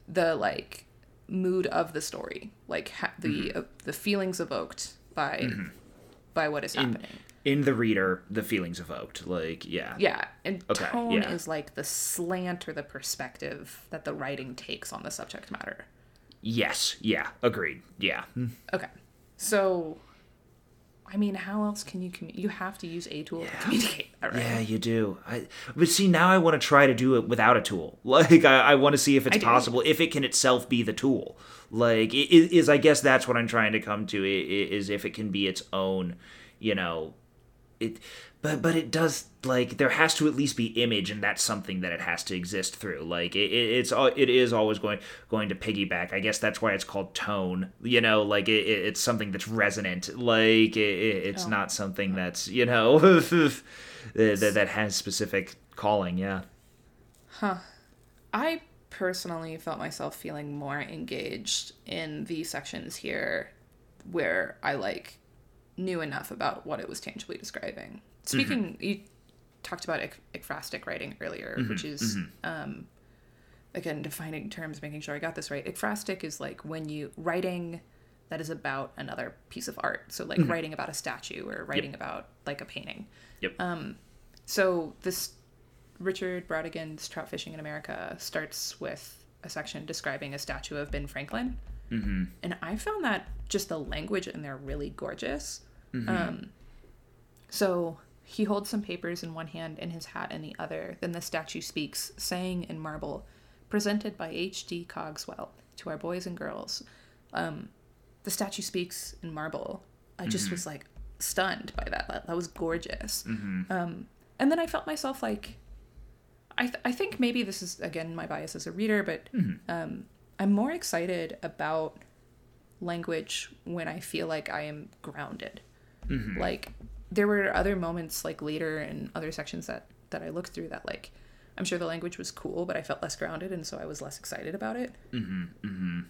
the like mood of the story, like ha- the mm-hmm. uh, the feelings evoked by mm-hmm. by what is happening. In, in the reader, the feelings evoked, like yeah, yeah, and okay, tone yeah. is like the slant or the perspective that the writing takes on the subject matter. Yes, yeah, agreed, yeah. Okay, so I mean, how else can you communicate? You have to use a tool to communicate. That, [laughs] right? Yeah, you do. I, but see, now I want to try to do it without a tool. [laughs] Like, I, I want to see if it's possible, if it can itself be the tool. Like, i- i- is I guess that's what I'm trying to come to. Is if it can be its own, you know, it. But but it does like there has to at least be image, and that's something that it has to exist through. Like it, it it's it is always going going to piggyback. I guess that's why it's called tone. You know, like it, it- it's something that's resonant. Like it, it- it's Oh. not something that's you know [laughs] that that has specific calling. Yeah. Huh. I personally felt myself feeling more engaged in the sections here where I like knew enough about what it was tangibly describing. Speaking, mm-hmm. you talked about ec- ekphrastic writing earlier, mm-hmm, which is mm-hmm. um, again defining terms, making sure I got this right. Ekphrastic is like when you writing that is about another piece of art. So like writing about a statue or writing about like a painting. Yep. Um, so this Richard Brautigan's Trout Fishing in America starts with a section describing a statue of Ben Franklin. Mm-hmm. And I found that just the language in there really gorgeous. Um, so he holds some papers in one hand and his hat in the other. Then the statue speaks, saying in marble, presented by H.D. Cogswell to our boys and girls. Um, the statue speaks in marble. I just was like stunned by that. That, that was gorgeous. Um, and then I felt myself like, I, th- I think maybe this is again my bias as a reader, but um, I'm more excited about language when I feel like I am grounded. Like there were other moments like later in other sections that that I looked through that like I'm sure the language was cool, but I felt less grounded, and so I was less excited about it. Mm-hmm. Mm-hmm.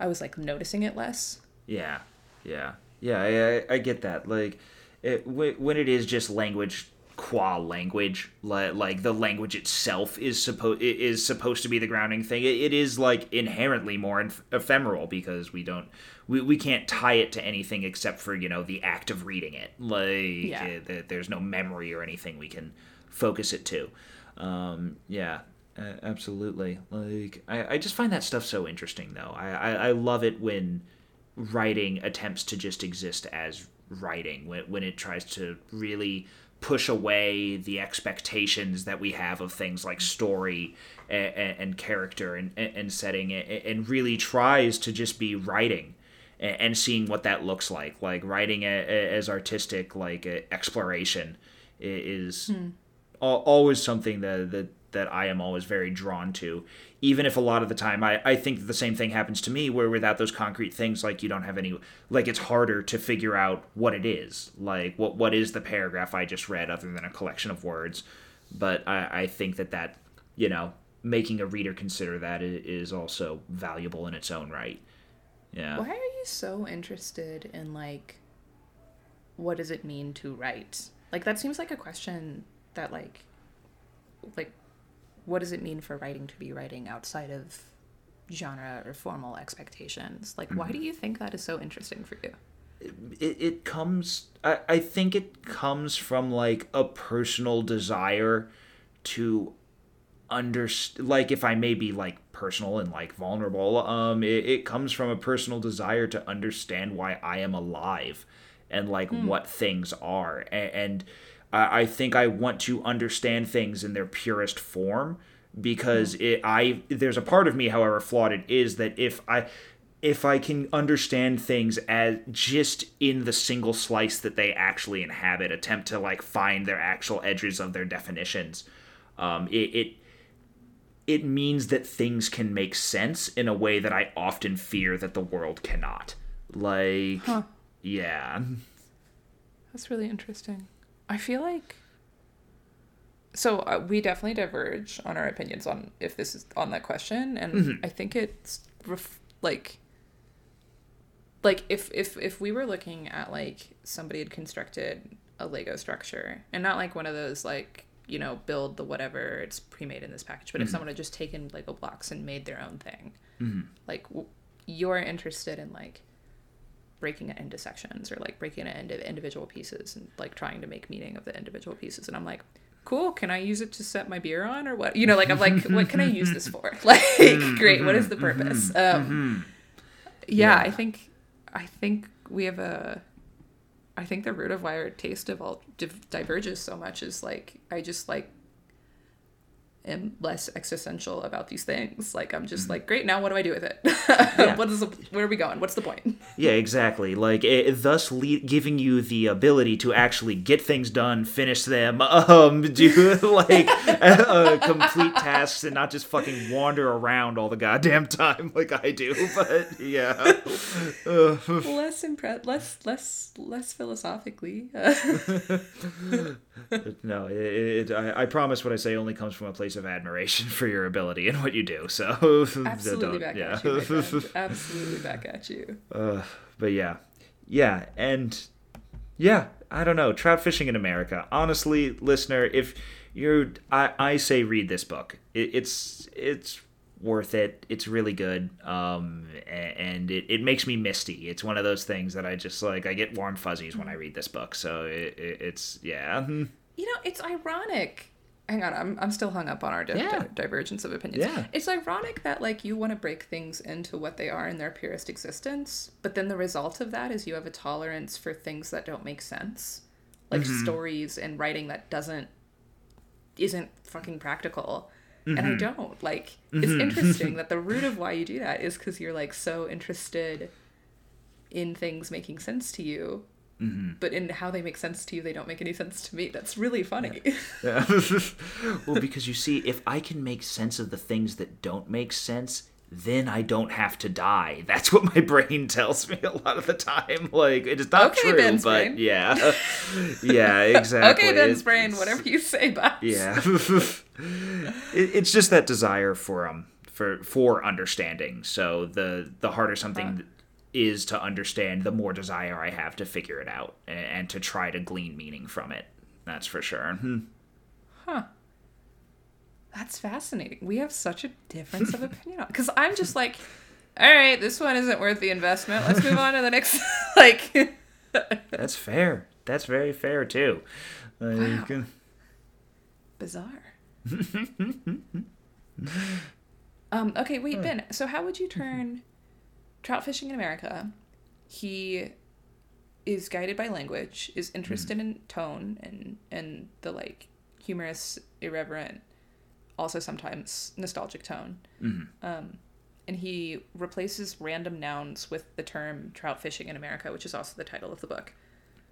I was like noticing it less. Yeah, yeah, yeah. I, I, I get that. Like, it, wh- when it is just language qua language, like, the language itself is supposed is supposed to be the grounding thing. It, it is like inherently more inf- ephemeral because we don't we, we can't tie it to anything except for you know the act of reading it. Like, Yeah. uh, th- there's no memory or anything we can focus it to. Um, yeah. Uh, absolutely. Like I, I just find that stuff so interesting though. I, I, I love it when writing attempts to just exist as writing when, when it tries to really push away the expectations that we have of things like story and, and character and, and setting and, really tries to just be writing and, seeing what that looks like. Like writing as artistic like exploration is hmm. al- always something that, that that I am always very drawn to, even if a lot of the time I, I think the same thing happens to me, where without those concrete things, like you don't have any, like it's harder to figure out what it is, like what what is the paragraph I just read, other than a collection of words. But I, I think that that you know making a reader consider that is also valuable in its own right. Yeah. Why are you so interested in like what does it mean to write? Like that seems like a question that like like what does it mean for writing to be writing outside of genre or formal expectations? Like why do you think that is so interesting for you? it, it comes I, I think it comes from like a personal desire to understand like if i may be like personal and like vulnerable um it, it comes from a personal desire to understand why i am alive and like what things are and, and I, I think i want to understand things in their purest form because it i there's a part of me however flawed it is that if i if I can understand things as just in the single slice that they actually inhabit, attempt to like find their actual edges of their definitions, um, it, it it means that things can make sense in a way that I often fear that the world cannot. Like, yeah, That's really interesting. I feel like so uh, we definitely diverge on our opinions on if this is on that question, and mm-hmm. I think it's ref- like like if if if we were looking at like somebody had constructed a Lego structure and not like one of those like you know build the whatever it's pre-made in this package, but if mm-hmm. someone had just taken Lego blocks and made their own thing, mm-hmm. like w- you're interested in like breaking it into sections or like breaking it into individual pieces and like trying to make meaning of the individual pieces. And i'm like cool can i use it to set my beer on or what? You know like i'm like what can i use this for? [laughs] Like mm-hmm. great what is mm-hmm. the purpose? Mm-hmm. Um yeah, Yeah. i think i think we have a I think the root of why our taste of all div- diverges so much is like I just like am less existential about these things. Like I'm just like, great, now what do I do with it? [laughs] what is the, where are we going? What's the point? Yeah, exactly. Like it, thus le- giving you the ability to actually get things done, finish them, [laughs] um, do [laughs] like uh, complete tasks, and not just fucking wander around all the goddamn time like I do. But yeah, uh. less impressed, less less less philosophically. [laughs] no, it, it, I, I promise what I say only comes from a place of admiration for your ability and what you do. So [laughs] absolutely back yeah. at you, [laughs] absolutely back at you. Uh, but yeah, yeah, and yeah, I don't know. Trout fishing in America. Honestly, listener, if you're, I, I say read this book. It, it's it's worth it. It's really good. Um, and it, it makes me misty. It's one of those things that I just like. I get warm fuzzies when I read this book. So it, it, it's yeah. [laughs] You know, it's ironic hang on i'm, I'm still hung up on our di- yeah. di- divergence of opinions yeah. it's ironic that like you want to break things into what they are in their purest existence but then the result of that is you have a tolerance for things that don't make sense like mm-hmm. stories and writing that doesn't isn't fucking practical mm-hmm. and i mm-hmm. don't like mm-hmm. it's interesting [laughs] that the root of why you do that is because you're like so interested in things making sense to you Mm-hmm. But in how they make sense to you, they don't make any sense to me. That's really funny. Yeah. [laughs] [laughs] well, because you see, if I can make sense of the things that don't make sense, then I don't have to die. [laughs] That's what my brain tells me a lot of the time. [laughs] Like it's not okay, true, Ben's but brain. yeah, [laughs] yeah, exactly. okay, Ben's brain. Whatever you say, but Yeah, it, it's just that desire for um for for understanding. So the the harder something. Is to understand, the more desire I have to figure it out and, and to try to glean meaning from it. That's for sure. Hmm. Huh. That's fascinating. We have such a difference of opinion because I'm just like, all right, this one isn't worth the investment. Let's move on to the next. [laughs] like, that's fair. That's very fair too. Like, wow. Bizarre. [laughs] um. Okay. Wait, Ben. So, how would you turn trout fishing in America. He is guided by language, is interested mm-hmm. in tone and and the like humorous, irreverent, also sometimes nostalgic tone. Mm-hmm. Um, and he replaces random nouns with the term trout fishing in America, which is also the title of the book.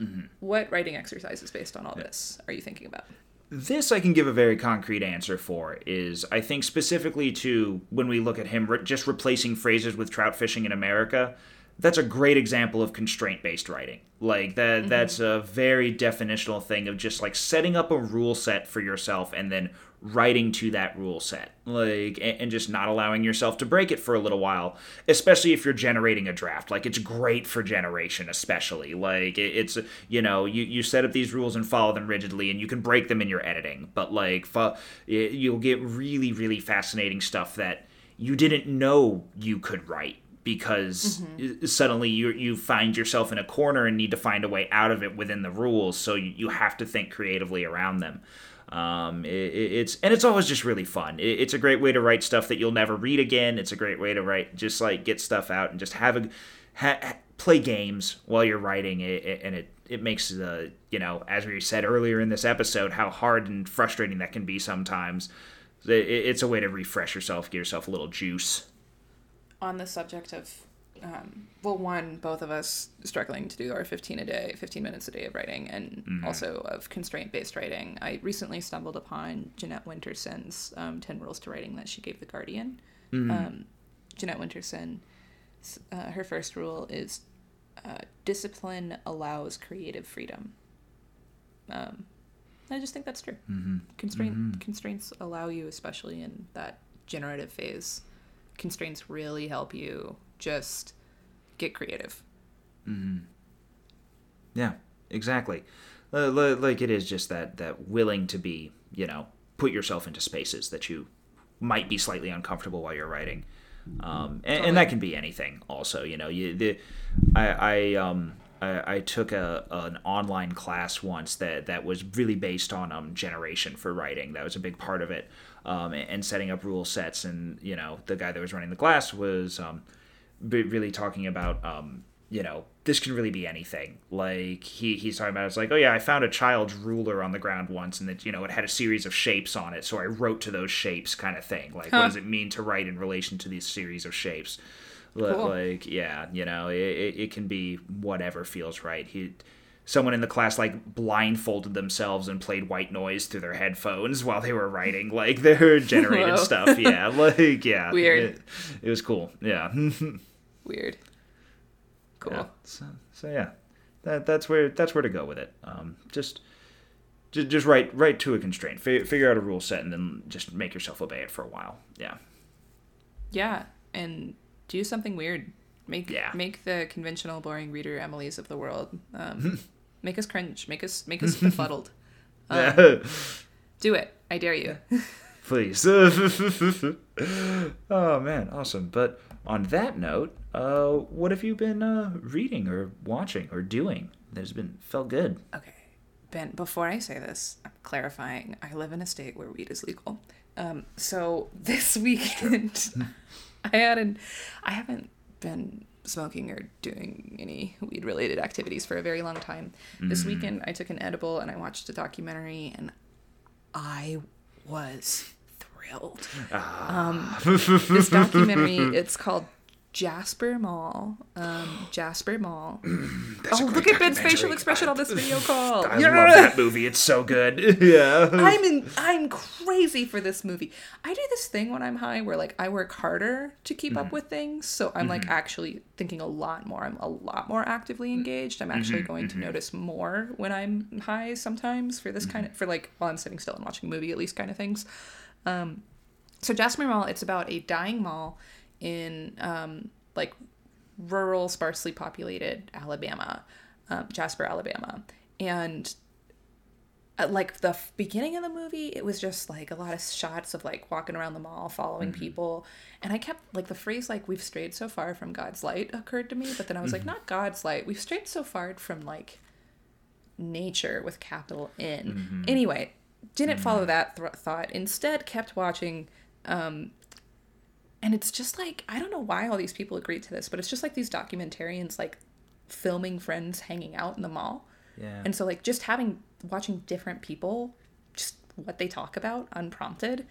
Mm-hmm. What writing exercises based on all this are you thinking about? This I can give a very concrete answer for is I think specifically to when we look at him re- just replacing phrases with trout fishing in America, that's a great example of constraint based writing. Like that mm-hmm. that's a very definitional thing of just like setting up a rule set for yourself and then writing to that rule set. Like and, just not allowing yourself to break it for a little while especially if you're generating a draft. Like it's great for generation especially. Like it's you know you, you set up these rules and follow them rigidly and you can break them in your editing. But like you'll get really really fascinating stuff that you didn't know you could write because mm-hmm. suddenly you you find yourself in a corner and need to find a way out of it within the rules so you, you have to think creatively around them um, it, it's and it's always just really fun. It, it's a great way to write stuff that you'll never read again. It's a great way to write, just like get stuff out and just have a ha, play games while you're writing it, and it it makes the you know as we said earlier in this episode how hard and frustrating that can be sometimes. it's a way to refresh yourself, give yourself a little juice. On the subject of um, well, one, both of us struggling to do our 15 a day, 15 minutes a day of writing, and mm-hmm. also of constraint based writing. I recently stumbled upon Jeanette Winterson's um, 10 Rules to Writing that she gave The Guardian. Mm-hmm. Um, Jeanette Winterson, uh, her first rule is uh, discipline allows creative freedom. Um, I just think that's true. Mm-hmm. Constraint, mm-hmm. Constraints allow you, especially in that generative phase, constraints really help you just get creative. Mm-hmm. Yeah, exactly. Uh, like it is just that that willing to be, you know, put yourself into spaces that you might be slightly uncomfortable while you're writing. Um, and, totally. and, that can be anything. Also, you know, you the I, I um I, I took a an online class once that that was really based on um generation for writing. That was a big part of it. Um, and setting up rule sets, and you know, the guy that was running the class was um really talking about um, you know, this can really be anything. Like he he's talking about it's like, oh yeah, I found a child's ruler on the ground once, and that you know it had a series of shapes on it, so I wrote to those shapes, kind of thing. Like, Huh. what does it mean to write in relation to these series of shapes? Li- Cool. Like, yeah, you know, it, it, can be whatever feels right. He. Someone in the class like blindfolded themselves and played white noise through their headphones [laughs] while they were writing like their [laughs] generated Whoa. stuff. Yeah, [laughs] like yeah, Weird. It, it was cool. Yeah. Weird. Cool. Yeah. So, so yeah, that that's where that's where to go with it. Um, just just, just write write to a constraint. Fi- figure out a rule set and then just make yourself obey it for a while. Yeah. Yeah, and do something weird. Make Yeah. make the conventional boring reader Emily's of the world. Um, [laughs] make us cringe. Make us make us [laughs] befuddled. Um, do it. I dare you. Please. [laughs] oh man, awesome. But on that note, uh, what have you been uh, reading or watching or doing that's been felt good? Okay, Ben. Before I say this, I'm clarifying. I live in a state where weed is legal. Um, so [laughs] this weekend, [laughs] I hadn't, I haven't been smoking or doing any weed related activities for a very long time. This weekend, I took an edible and I watched a documentary, and I was thrilled. Um, [laughs] this documentary, it's called Jasper Mall. Um, Jasper Mall. [clears throat] oh, look at Ben's facial expression on this video [laughs] call. I love that movie. It's so good. [laughs] yeah. I'm in. I'm crazy for this movie. I do this thing when I'm high where like I work harder to keep up mm-hmm. with things, so I'm like mm-hmm. actually thinking a lot more. I'm a lot more actively mm-hmm. engaged. I'm actually going to notice more when I'm high sometimes for this kind of for like while I'm sitting still and watching a movie at least kind of things. Um, so Jasper Mall, it's about a dying mall in um, like rural, sparsely populated Alabama, um, Jasper, Alabama, and uh, like the f- beginning of the movie, it was just like a lot of shots of like walking around the mall, following people, and I kept like the phrase like "we've strayed so far from God's light" occurred to me, but then I was like, not God's light, we've strayed so far from like nature with capital N. Anyway, didn't follow that th- thought. Instead, kept watching. Um, and it's just like I don't know why all these people agreed to this, but it's just like these documentarians like filming friends hanging out in the mall. Yeah. And so like just having watching different people, just what they talk about unprompted,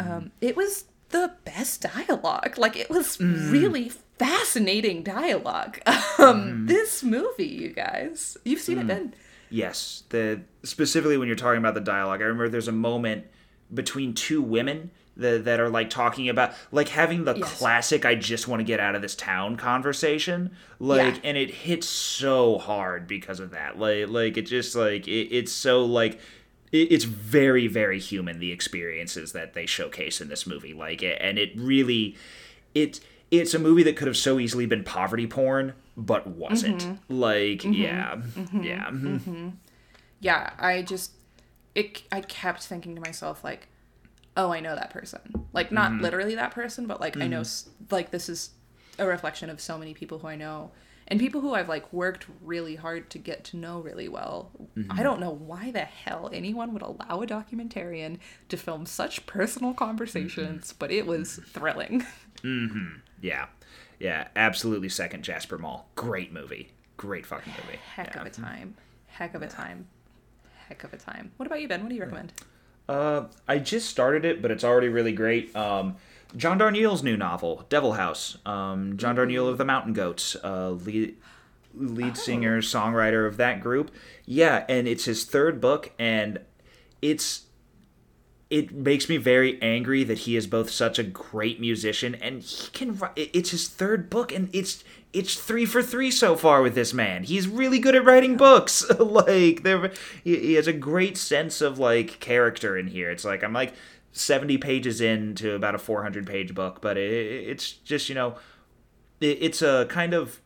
um, it was the best dialogue. Like it was really fascinating dialogue. [laughs] Um, This movie, you guys, you've seen it, Ben. Yes, the specifically when you're talking about the dialogue, I remember there's a moment between two women that, that are like talking about like having the Yes. classic "I just want to get out of this town" conversation, like, Yeah. and it hits so hard because of that. Like, like it just like it, it's so like it, it's very very human the experiences that they showcase in this movie, like, and it really it it's a movie that could have so easily been poverty porn but wasn't. Mm-hmm. Like mm-hmm. yeah. Mm-hmm. Yeah. Yeah i just it i kept thinking to myself like oh i know that person. Like not mm-hmm. literally that person but like i know mm-hmm. like this is a reflection of so many people who i know and people who i've like worked really hard to get to know really well. I mm-hmm. don't know why the hell anyone would allow a documentarian to film such personal conversations but it was thrilling. Mm-hmm. Yeah, yeah, absolutely. Second Jasper Mall, great movie, great fucking movie. heck yeah. of a time. Heck of a time. Heck of a time. What about you ben? What do you mm. recommend Uh, I just started it, but it's already really great. Um, John Darnielle's new novel, Devil House. Um, John Darnielle of the Mountain Goats, uh, lead lead singer, songwriter of that group. Yeah, and it's his third book, and it's it makes me very angry that he is both such a great musician and he can write it's his third book and it's it's three for three so far with this man. He's really good at writing books. [laughs] Like there he, he has a great sense of like character in here. It's like i'm like 70 pages into about a 400 page book but it, it's just you know it, it's a kind of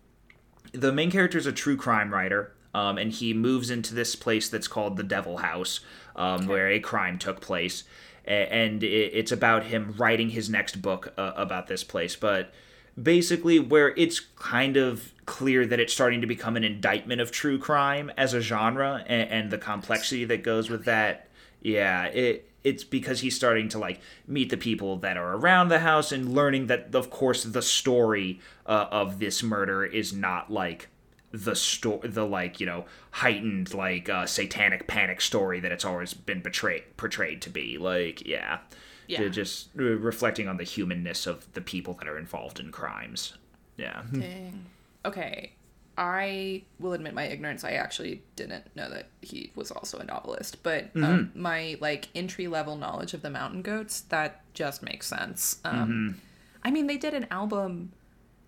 the main character is a true crime writer, um, and he moves into this place that's called the Devil House, um, where a crime took place, and it's about him writing his next book uh, about this place. But basically, where it's kind of clear that it's starting to become an indictment of true crime as a genre, and, and the complexity that goes with that. Yeah, it it's because he's starting to like meet the people that are around the house and learning that of course the story uh, of this murder is not like the story, the like you know heightened like uh, satanic panic story that it's always been betrayed portrayed to be. Like yeah, Yeah. just uh, reflecting on the humanness of the people that are involved in crimes. Yeah. Dang. Okay. I will admit my ignorance. I actually didn't know that he was also a novelist, but um, my like entry level knowledge of the Mountain Goats that just makes sense. Um, I mean, they did an album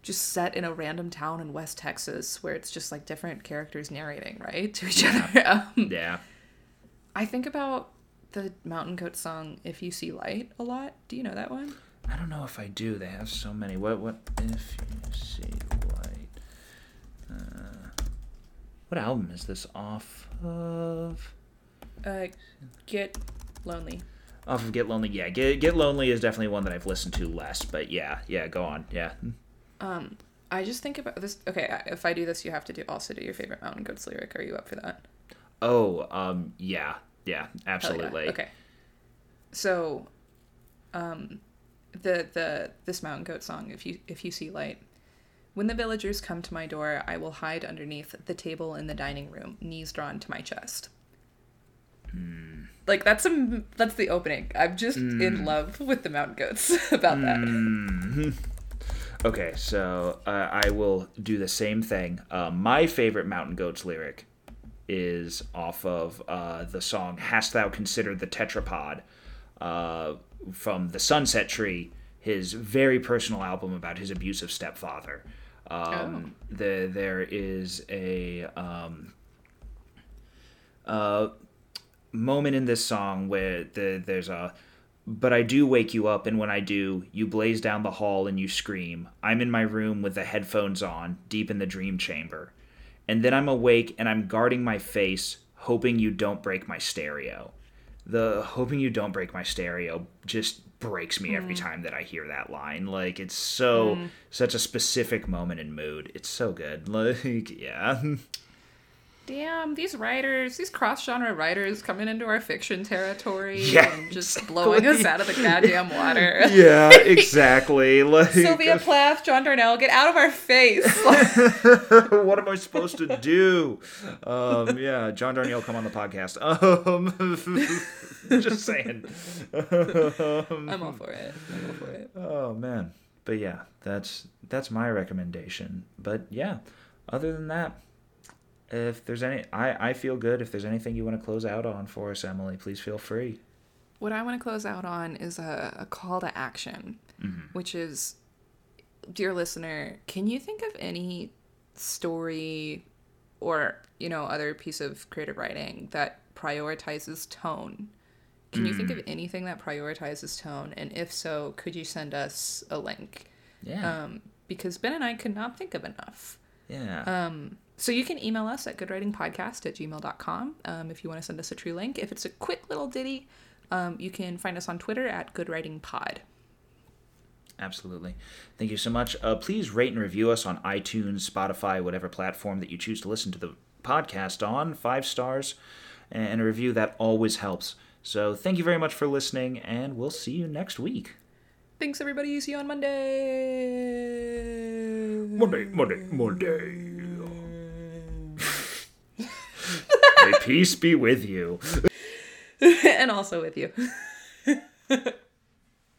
just set in a random town in West Texas where it's just like different characters narrating right to each other. [laughs] Um, Yeah. I think about the Mountain Goat song "If You See Light" a lot. Do you know that one? I don't know if I do. They have so many. What? What? If you see light. Uh, what album is this off of? Uh, "Get Lonely." Off of Get Lonely. Yeah, Get Get Lonely is definitely one that I've listened to less. But yeah, yeah. Go on. Yeah. Um, I just think about this. Okay, if I do this, you have to do also do your favorite Mountain Goats lyric. Are you up for that? Oh. Um. Yeah. Yeah. Hell yeah. Absolutely. Okay. So, um, the the this Mountain Goat song. If you if you see light, when the villagers come to my door, I will hide underneath the table in the dining room, knees drawn to my chest. Like that's a that's the opening. I'm just in love with the Mountain Goats [laughs] about that. Okay, so uh, I will do the same thing. Uh, my favorite Mountain Goats lyric is off of uh, the song "Hast Thou Considered the Tetrapod" uh, from the Sunset Tree, his very personal album about his abusive stepfather. Um, the, there is a um, uh, moment in this song where the, there's a but I do wake you up, and when I do, you blaze down the hall and you scream. I'm in my room with the headphones on, deep in the dream chamber. And then I'm awake and I'm guarding my face, hoping you don't break my stereo. The hoping you don't break my stereo just breaks me every mm. time that I hear that line. Like it's so mm. such a specific moment and mood. It's so good. [laughs] Like yeah. [laughs] Damn, these writers, these cross-genre writers coming into our fiction territory [laughs] Yeah, and just blowing us out of the goddamn water. [laughs] yeah, exactly. [laughs] Like Sylvia Plath, John Darnielle, get out of our face. what am I supposed to do? Um, yeah, John Darnielle, come on the podcast. Um, just saying. I'm all for it. I'm all for it. Oh man, but yeah, that's that's my recommendation. But yeah, other than that, if there's any, I I feel good. If there's anything you want to close out on for us, Emily, please feel free. What I want to close out on is a, a call to action, which is, dear listener, can you think of any story or, you know, other piece of creative writing that prioritizes tone? Can you think of anything that prioritizes tone? And if so, could you send us a link? Yeah, Um, because Ben and I could not think of enough. yeah. Um, so you can email us at goodwritingpodcast at gmail.com um, if you want to send us a true link. If it's a quick little ditty, um, you can find us on Twitter at goodwritingpod. Absolutely. Thank you so much. Uh, please rate and review us on iTunes, Spotify, whatever platform that you choose to listen to the podcast on. Five stars and a review that always helps. So thank you very much for listening, and we'll see you next week. Thanks, everybody. See you on Monday. Monday, Monday, Monday. May peace be with you. [laughs] and also with you. [laughs]